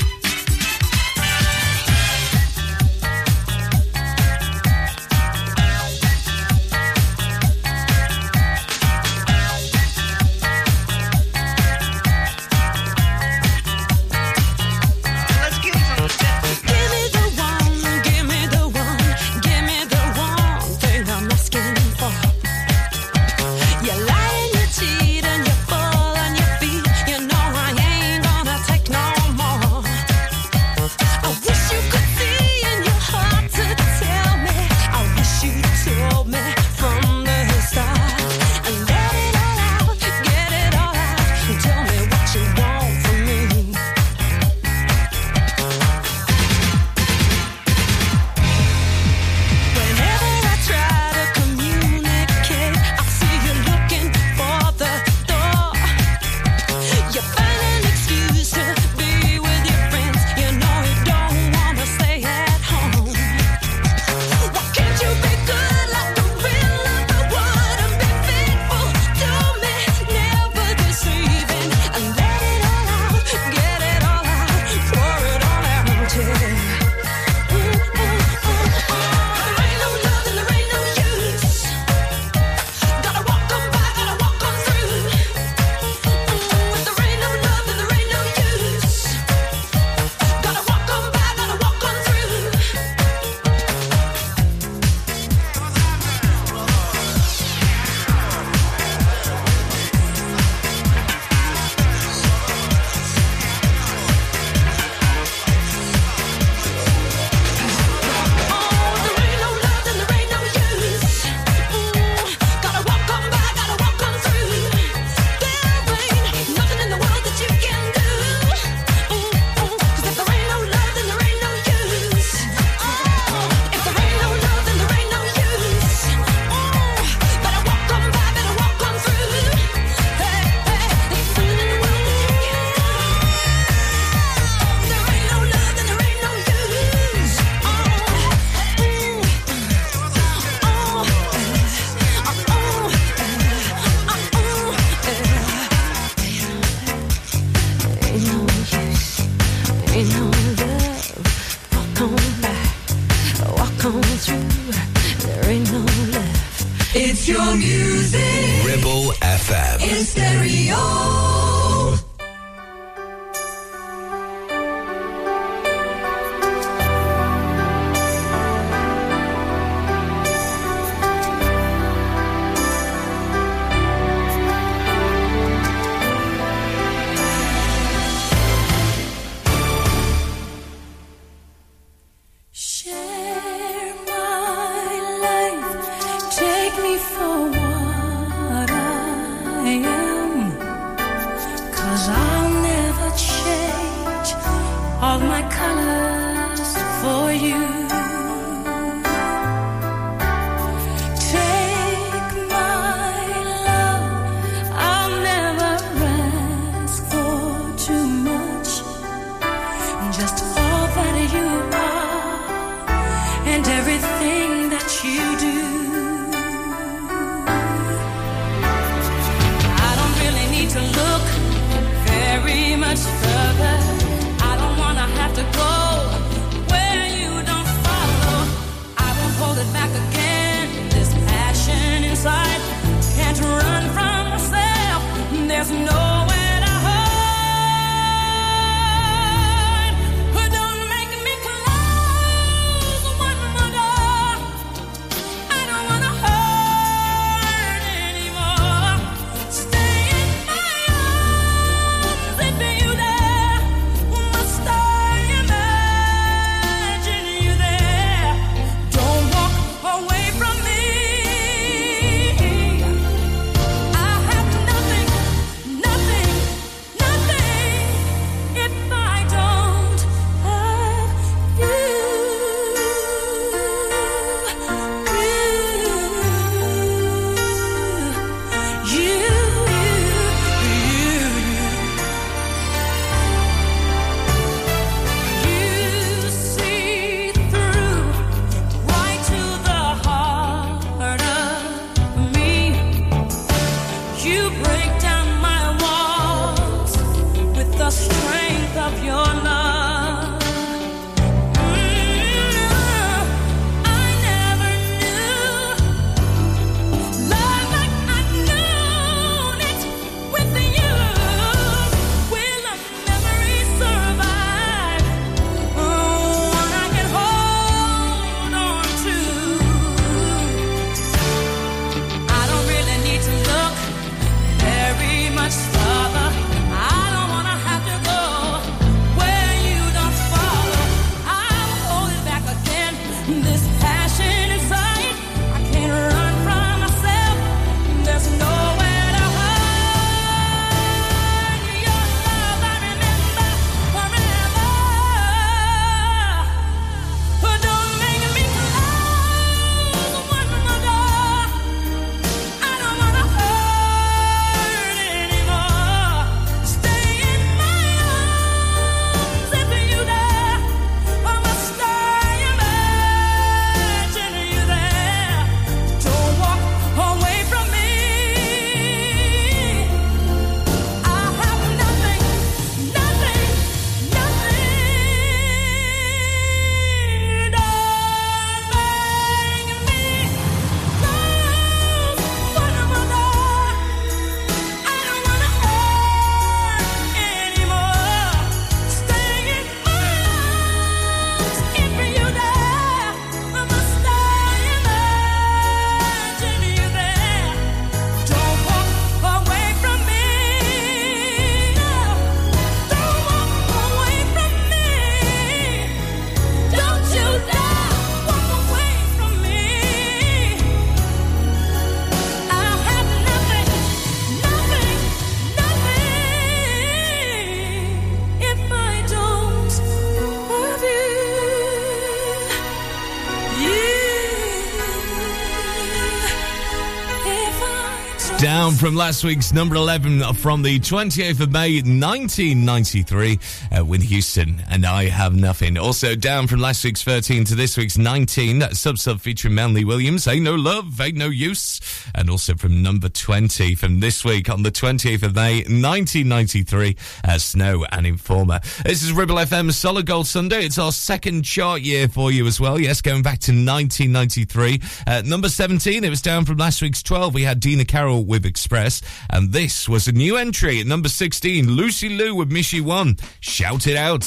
From last week's number 11 from the 28th of May 1993 uh, with Houston and I Have Nothing. Also down from last week's 13 to this week's 19, Sub Sub featuring Melanie Williams, Ain't No Love, Ain't No Use. And also from number 20 from this week on the 20th of May 1993, uh, Snow and Informer. This is Ribble FM Solid Gold Sunday. It's our second chart year for you as well. Yes, going back to 1993. Uh, number 17, it was down from last week's 12. We had Dina Carroll with Express. And this was a new entry at number 16, Louchie Lou with Michie One. Shout it out.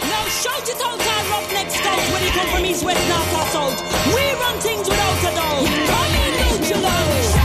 Now shout it out, our roughneck scouts, when you come from east, west, north, or south. We run things without a doubt. Come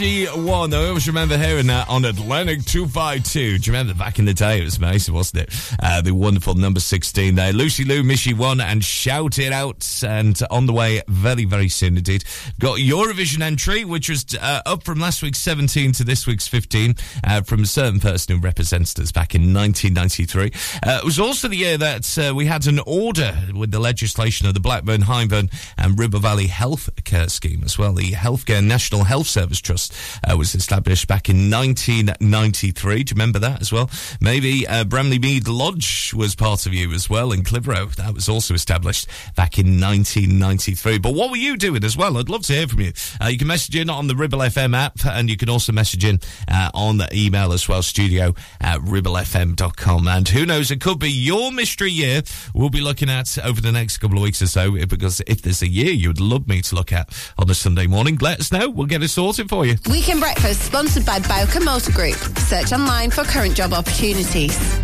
and Won. I always remember hearing that on Atlantic 252. Do you remember back in the day? It was amazing, wasn't it? Uh, the wonderful number 16 there. Louchie Lou, Michie One, and Shout It Out. And on the way very, very soon indeed. Got Eurovision entry, which was uh, up from last week's 17 to this week's 15 uh, from a certain person who represented us back in 1993. Uh, it was also the year that uh, we had an order with the legislation of the Blackburn, Hyndburn, and Ribble Valley Health Care Scheme as well. The Healthcare National Health Service Trust uh, was established back in 1993. Do you remember that as well? Maybe uh, Bramley Mead Lodge was part of you as well in Clitheroe. That was also established back in 1993. But what were you doing as well? I'd love to hear from you. Uh, you can message in on the Ribble FM app and you can also message in uh, on the email as well, studio at ribblefm.com. And who knows, it could be your mystery year we'll be looking at over the next couple of weeks or so because if there's a year you'd love me to look at on a Sunday morning, let us know. We'll get it sorted for you. Weekend Breakfast sponsored by Bowker Motor Group. Search online for current job opportunities.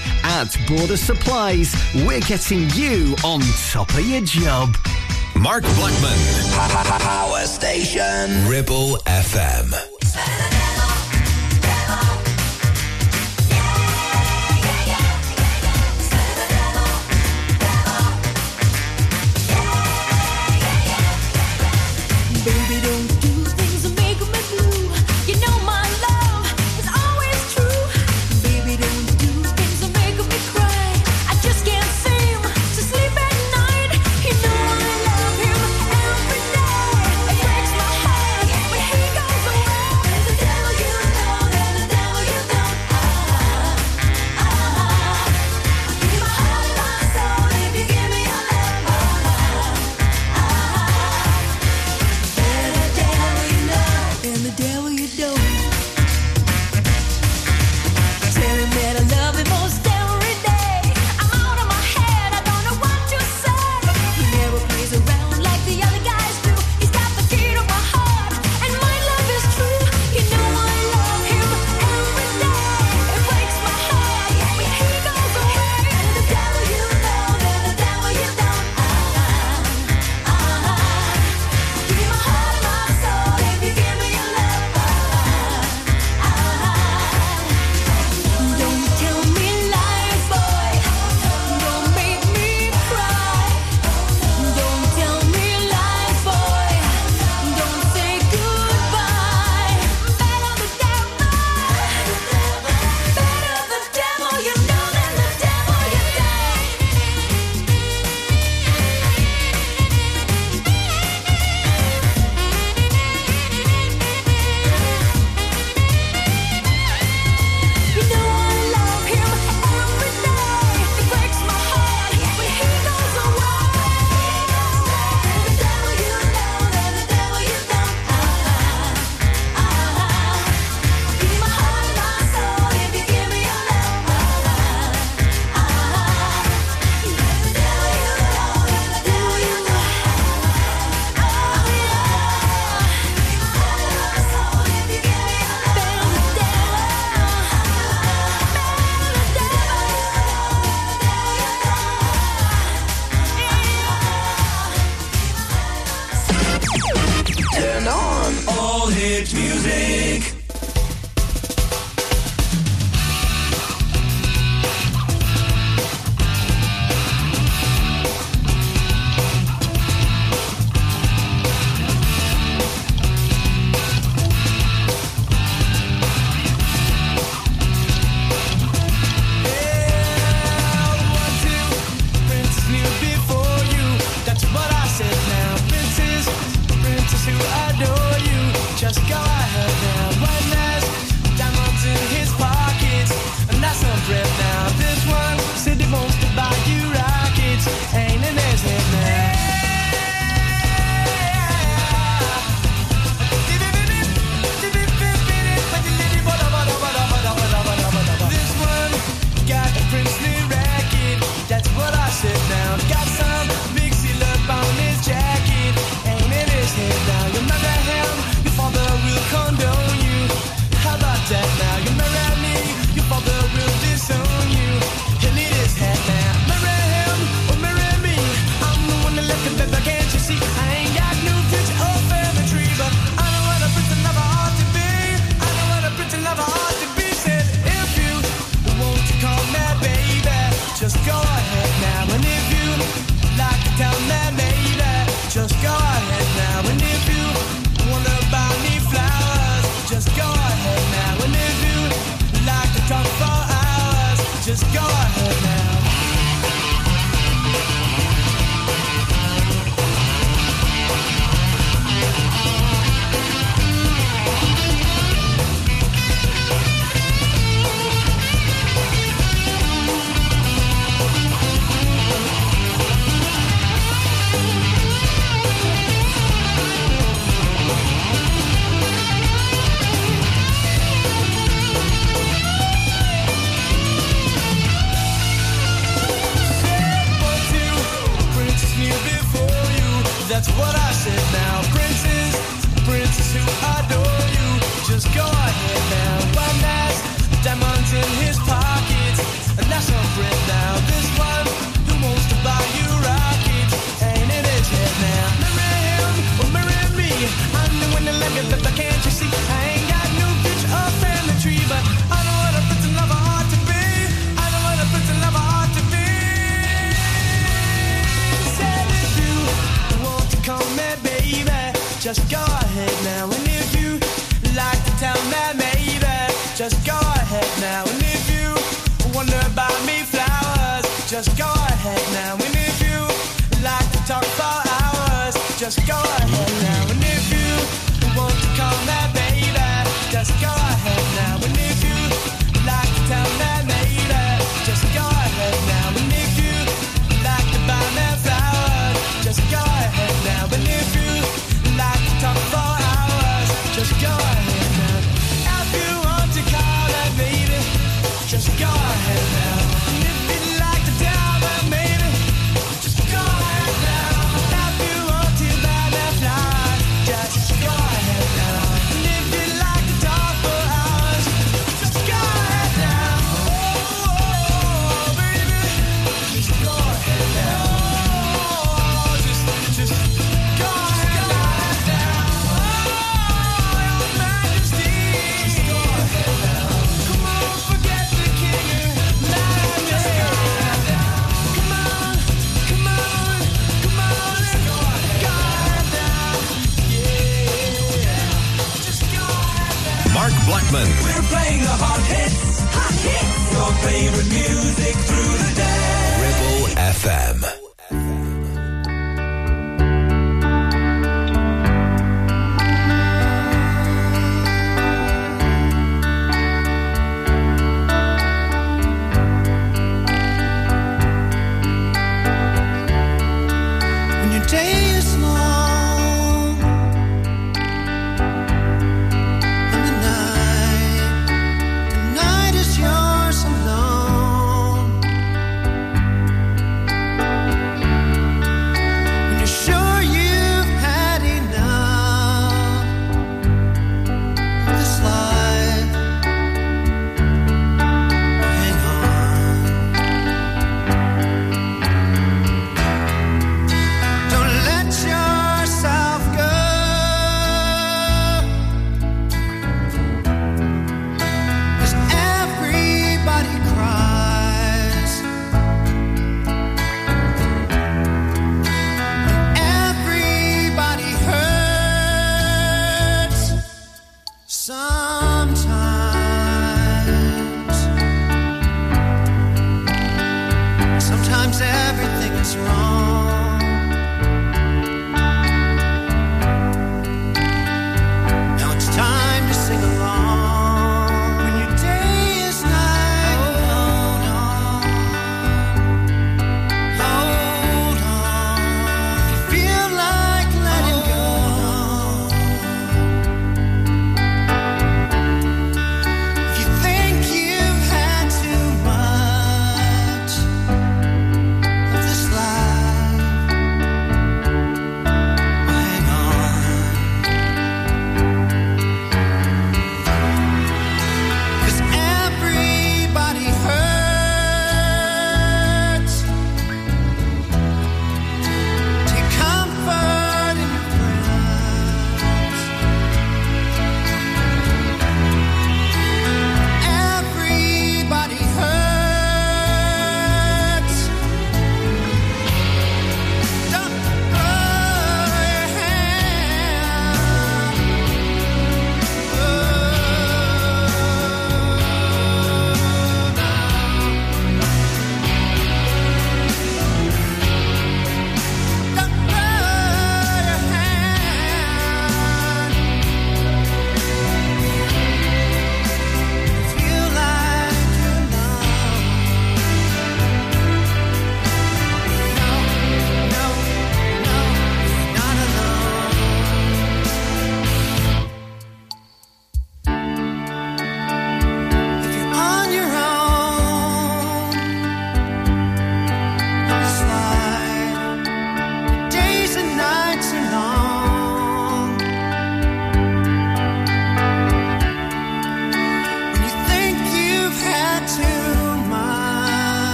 At Border Supplies, we're getting you on top of your job. Mark Blackman. Power Station. Ribble FM.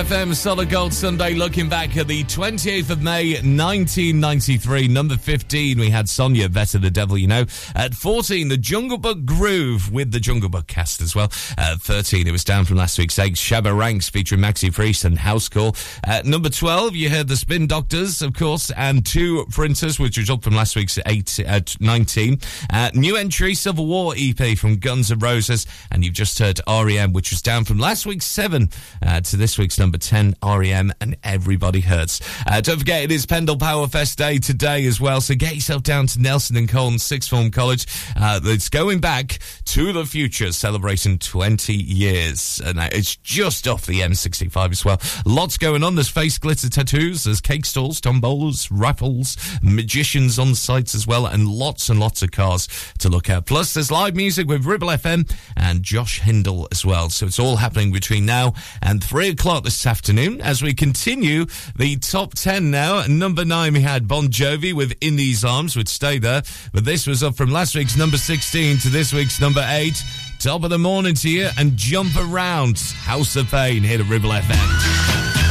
FM Solid Gold Sunday, looking back at the 28th of May 1993. Number 15, we had Sonia, Better the Devil You Know. At 14, the Jungle Book Groove with the Jungle Book cast as well. At 13, it was down from last week's 8, Shabba Ranks featuring Maxi Priest and House Call. At number 12, you heard the Spin Doctors, of course, and Two Princes, which was up from last week's 8 at 19. Uh, new entry, Civil War EP from Guns N' Roses, and you've just heard REM, which was down from last week's 7 uh, to this week's number 10, REM, and Everybody Hurts. Uh, don't forget, it is Pendle Power Fest Day today as well, so get yourself down to Nelson and Colne Sixth Form College. Uh, it's going back to the future, celebrating 20 years, and uh, it's just off the M65 as well. Lots going on. There's face glitter tattoos, there's cake stalls, tombolas, raffles, magicians on sites as well, and lots and lots of cars to look at. Plus, there's live music with Ribble FM and Josh Hindle as well. So it's all happening between now and three o'clock this afternoon as we continue the top 10 now. Number nine, we had Bon Jovi with In These Arms, which stay there. But this was up from last week's number 16 to this week's number eight. Top of the morning to you and jump around. House of Pain here at Ribble FM.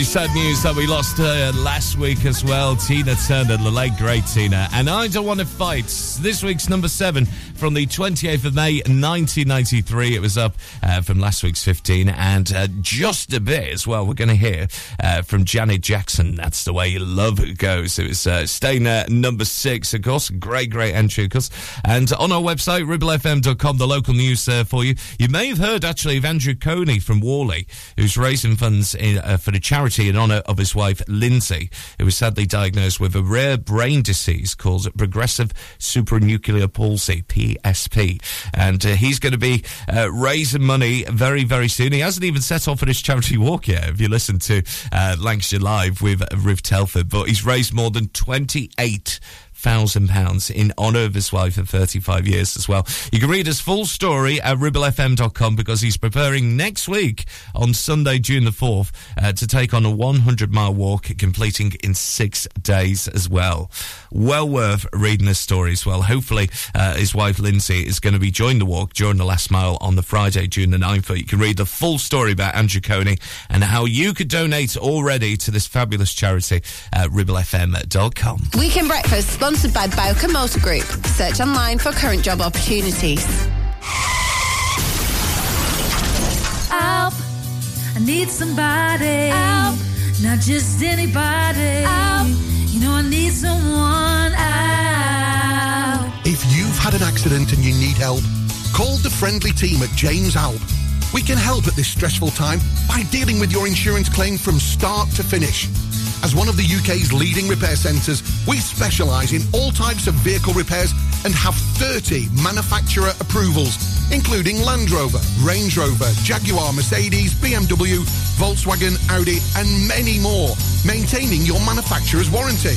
Very sad news that we lost her last week as well. Tina Turner, the late great Tina. And I Don't Want to Fight. This week's number seven from the 28th of May 1993. It was up uh, from last week's 15 and uh, just a bit as well. We're going to hear uh, from Janet Jackson. That's the way love goes. It was uh, staying at number six, of course. Great, great entry, of course. And on our website, ribblefm.com, the local news there for you. You may have heard actually of Andrew Coney from Whalley, who's raising funds in, uh, for the charity in honour of his wife, Lindsay, who was sadly diagnosed with a rare brain disease called progressive supranuclear palsy, PSP. And uh, he's going to be uh, raising money very, very soon. He hasn't even set off on his charity walk yet, if you listen to uh, Lancashire Live with Riv Telford, but he's raised more than 28 thousand pounds in honour of his wife of 35 years as well. You can read his full story at ribblefm.com because he's preparing next week on Sunday, June the 4th, uh, to take on a 100 mile walk, completing in six days as well. Well worth reading his story as well. Hopefully, uh, his wife Lindsay is going to be joining the walk during the last mile on the Friday, June the 9th. But you can read the full story about Andrew Coney and how you could donate already to this fabulous charity at ribblefm.com. Weekend Breakfast, sponsored by Bowker Motor Group. Search online for current job opportunities. Help! I need somebody. Help! Not just anybody. Help! You know I need someone. Help! If you've had an accident and you need help, call the friendly team at James Alpe. We can help at this stressful time by dealing with your insurance claim from start to finish. As one of the UK's leading repair centres, we specialise in all types of vehicle repairs and have 30 manufacturer approvals, including Land Rover, Range Rover, Jaguar, Mercedes, BMW, Volkswagen, Audi, and many more, maintaining your manufacturer's warranty.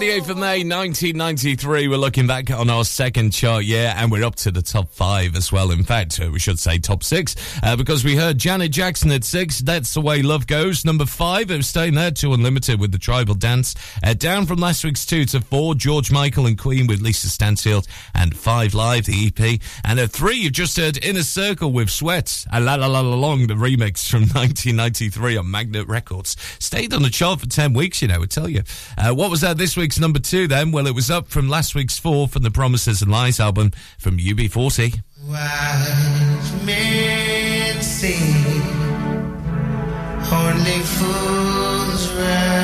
28th of May 1993. We're looking back on our second chart year and we're up to the top five as well. In fact, uh, we should say top six uh, because we heard Janet Jackson at six. That's the way love goes. Number five, it was staying there 2 Unlimited with the tribal dance. Uh, down from last week's two to four, George Michael and Queen with Lisa Stansfield and Five Live, the EP. And at three, you've just heard Inner Circle with Sweat, a la la la la long, the remix from 1993 on Magnet Records. Stayed on the chart for 10 weeks, you know, I tell you. Uh, what was that this week's number two then? Well, it was up from last week's four from the Promises and Lies album from UB40. Wise men say only fools rush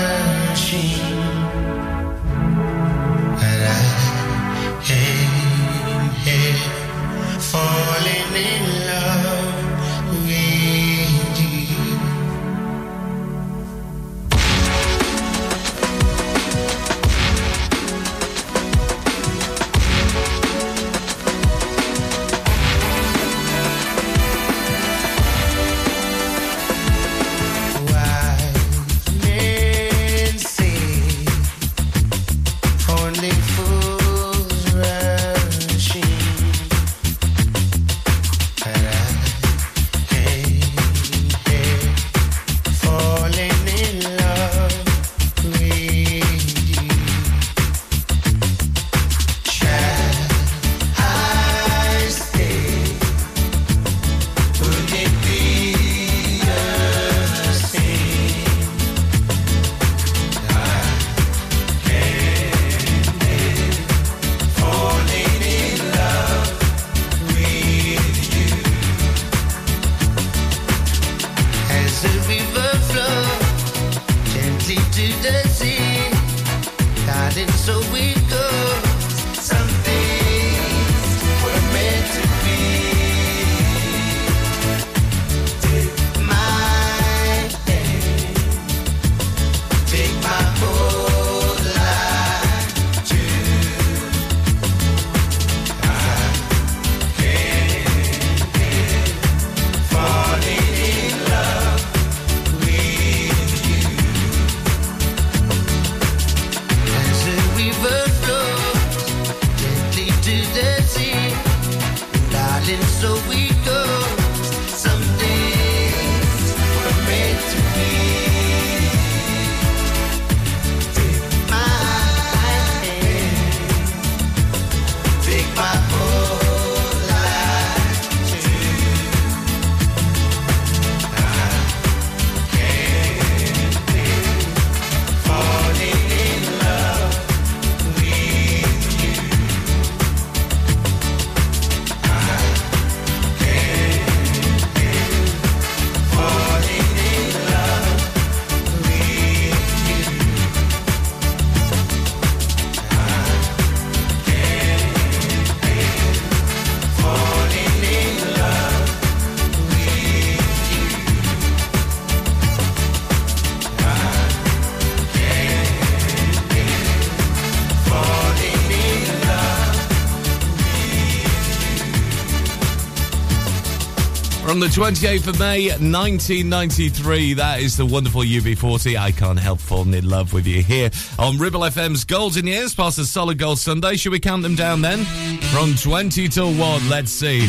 the 28th of May, 1993, that is the wonderful UB40. I can't help falling in love with you here on Ribble FM's Golden Years, past a solid gold Sunday. Should we count them down then? From 20 till 1, let's see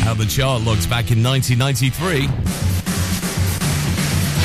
how the chart looks back in 1993.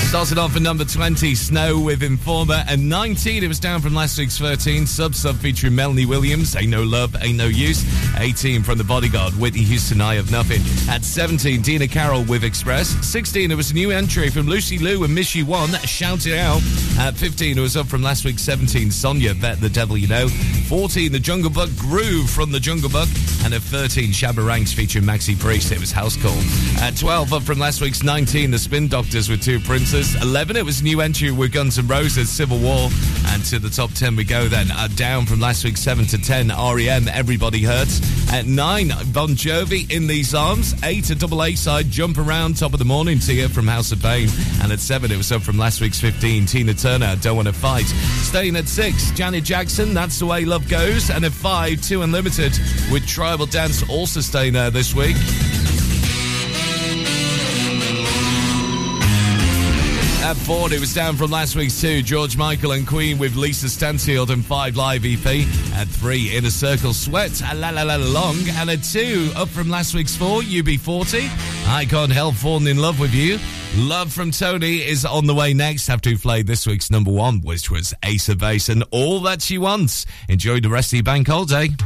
Started off at number 20, Snow with Informer. And 19, it was down from last week's 13. Sub Sub featuring Melanie Williams, Ain't No Love, Ain't No Use. 18 from The Bodyguard, Whitney Houston, I Have Nothing. At 17, Dina Carroll with Express. 16, it was a new entry from Louchie Lou and Michie One, Shout It Out. At 15, it was up from last week's 17, Sonia, Bet the Devil You Know. 14, The Jungle Book, Groove from The Jungle Book. And at 13, Shabba Ranks featuring Maxi Priest, it was House Call. At 12, up from last week's 19, The Spin Doctors with Two Princes. 11, it was new entry with Guns N' Roses, Civil War. And to the top 10 we go then. Uh, down from last week's 7 to 10, REM, Everybody Hurts. At 9, Bon Jovi, In These Arms. 8, a double A side, Jump Around, Top of the Morning to you from House of Pain. And at 7, it was up from last week's 15, Tina Turner, Don't Wanna Fight. Staying at 6, Janet Jackson, That's the Way Love Goes. And at 5, 2 Unlimited with Tribal Dance also staying there this week. At four, it was down from last week's two. George Michael and Queen with Lisa Stansfield and Five Live EP. At three, Inner Circle Sweat, a la la la long. And at two, up from last week's four, UB40. I can't help falling in love with you. Love from Tony is on the way next. Have to play this week's number one, which was Ace of Base and All That She Wants. Enjoy the rest of your bank holiday. The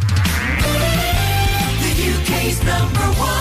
UK's number one.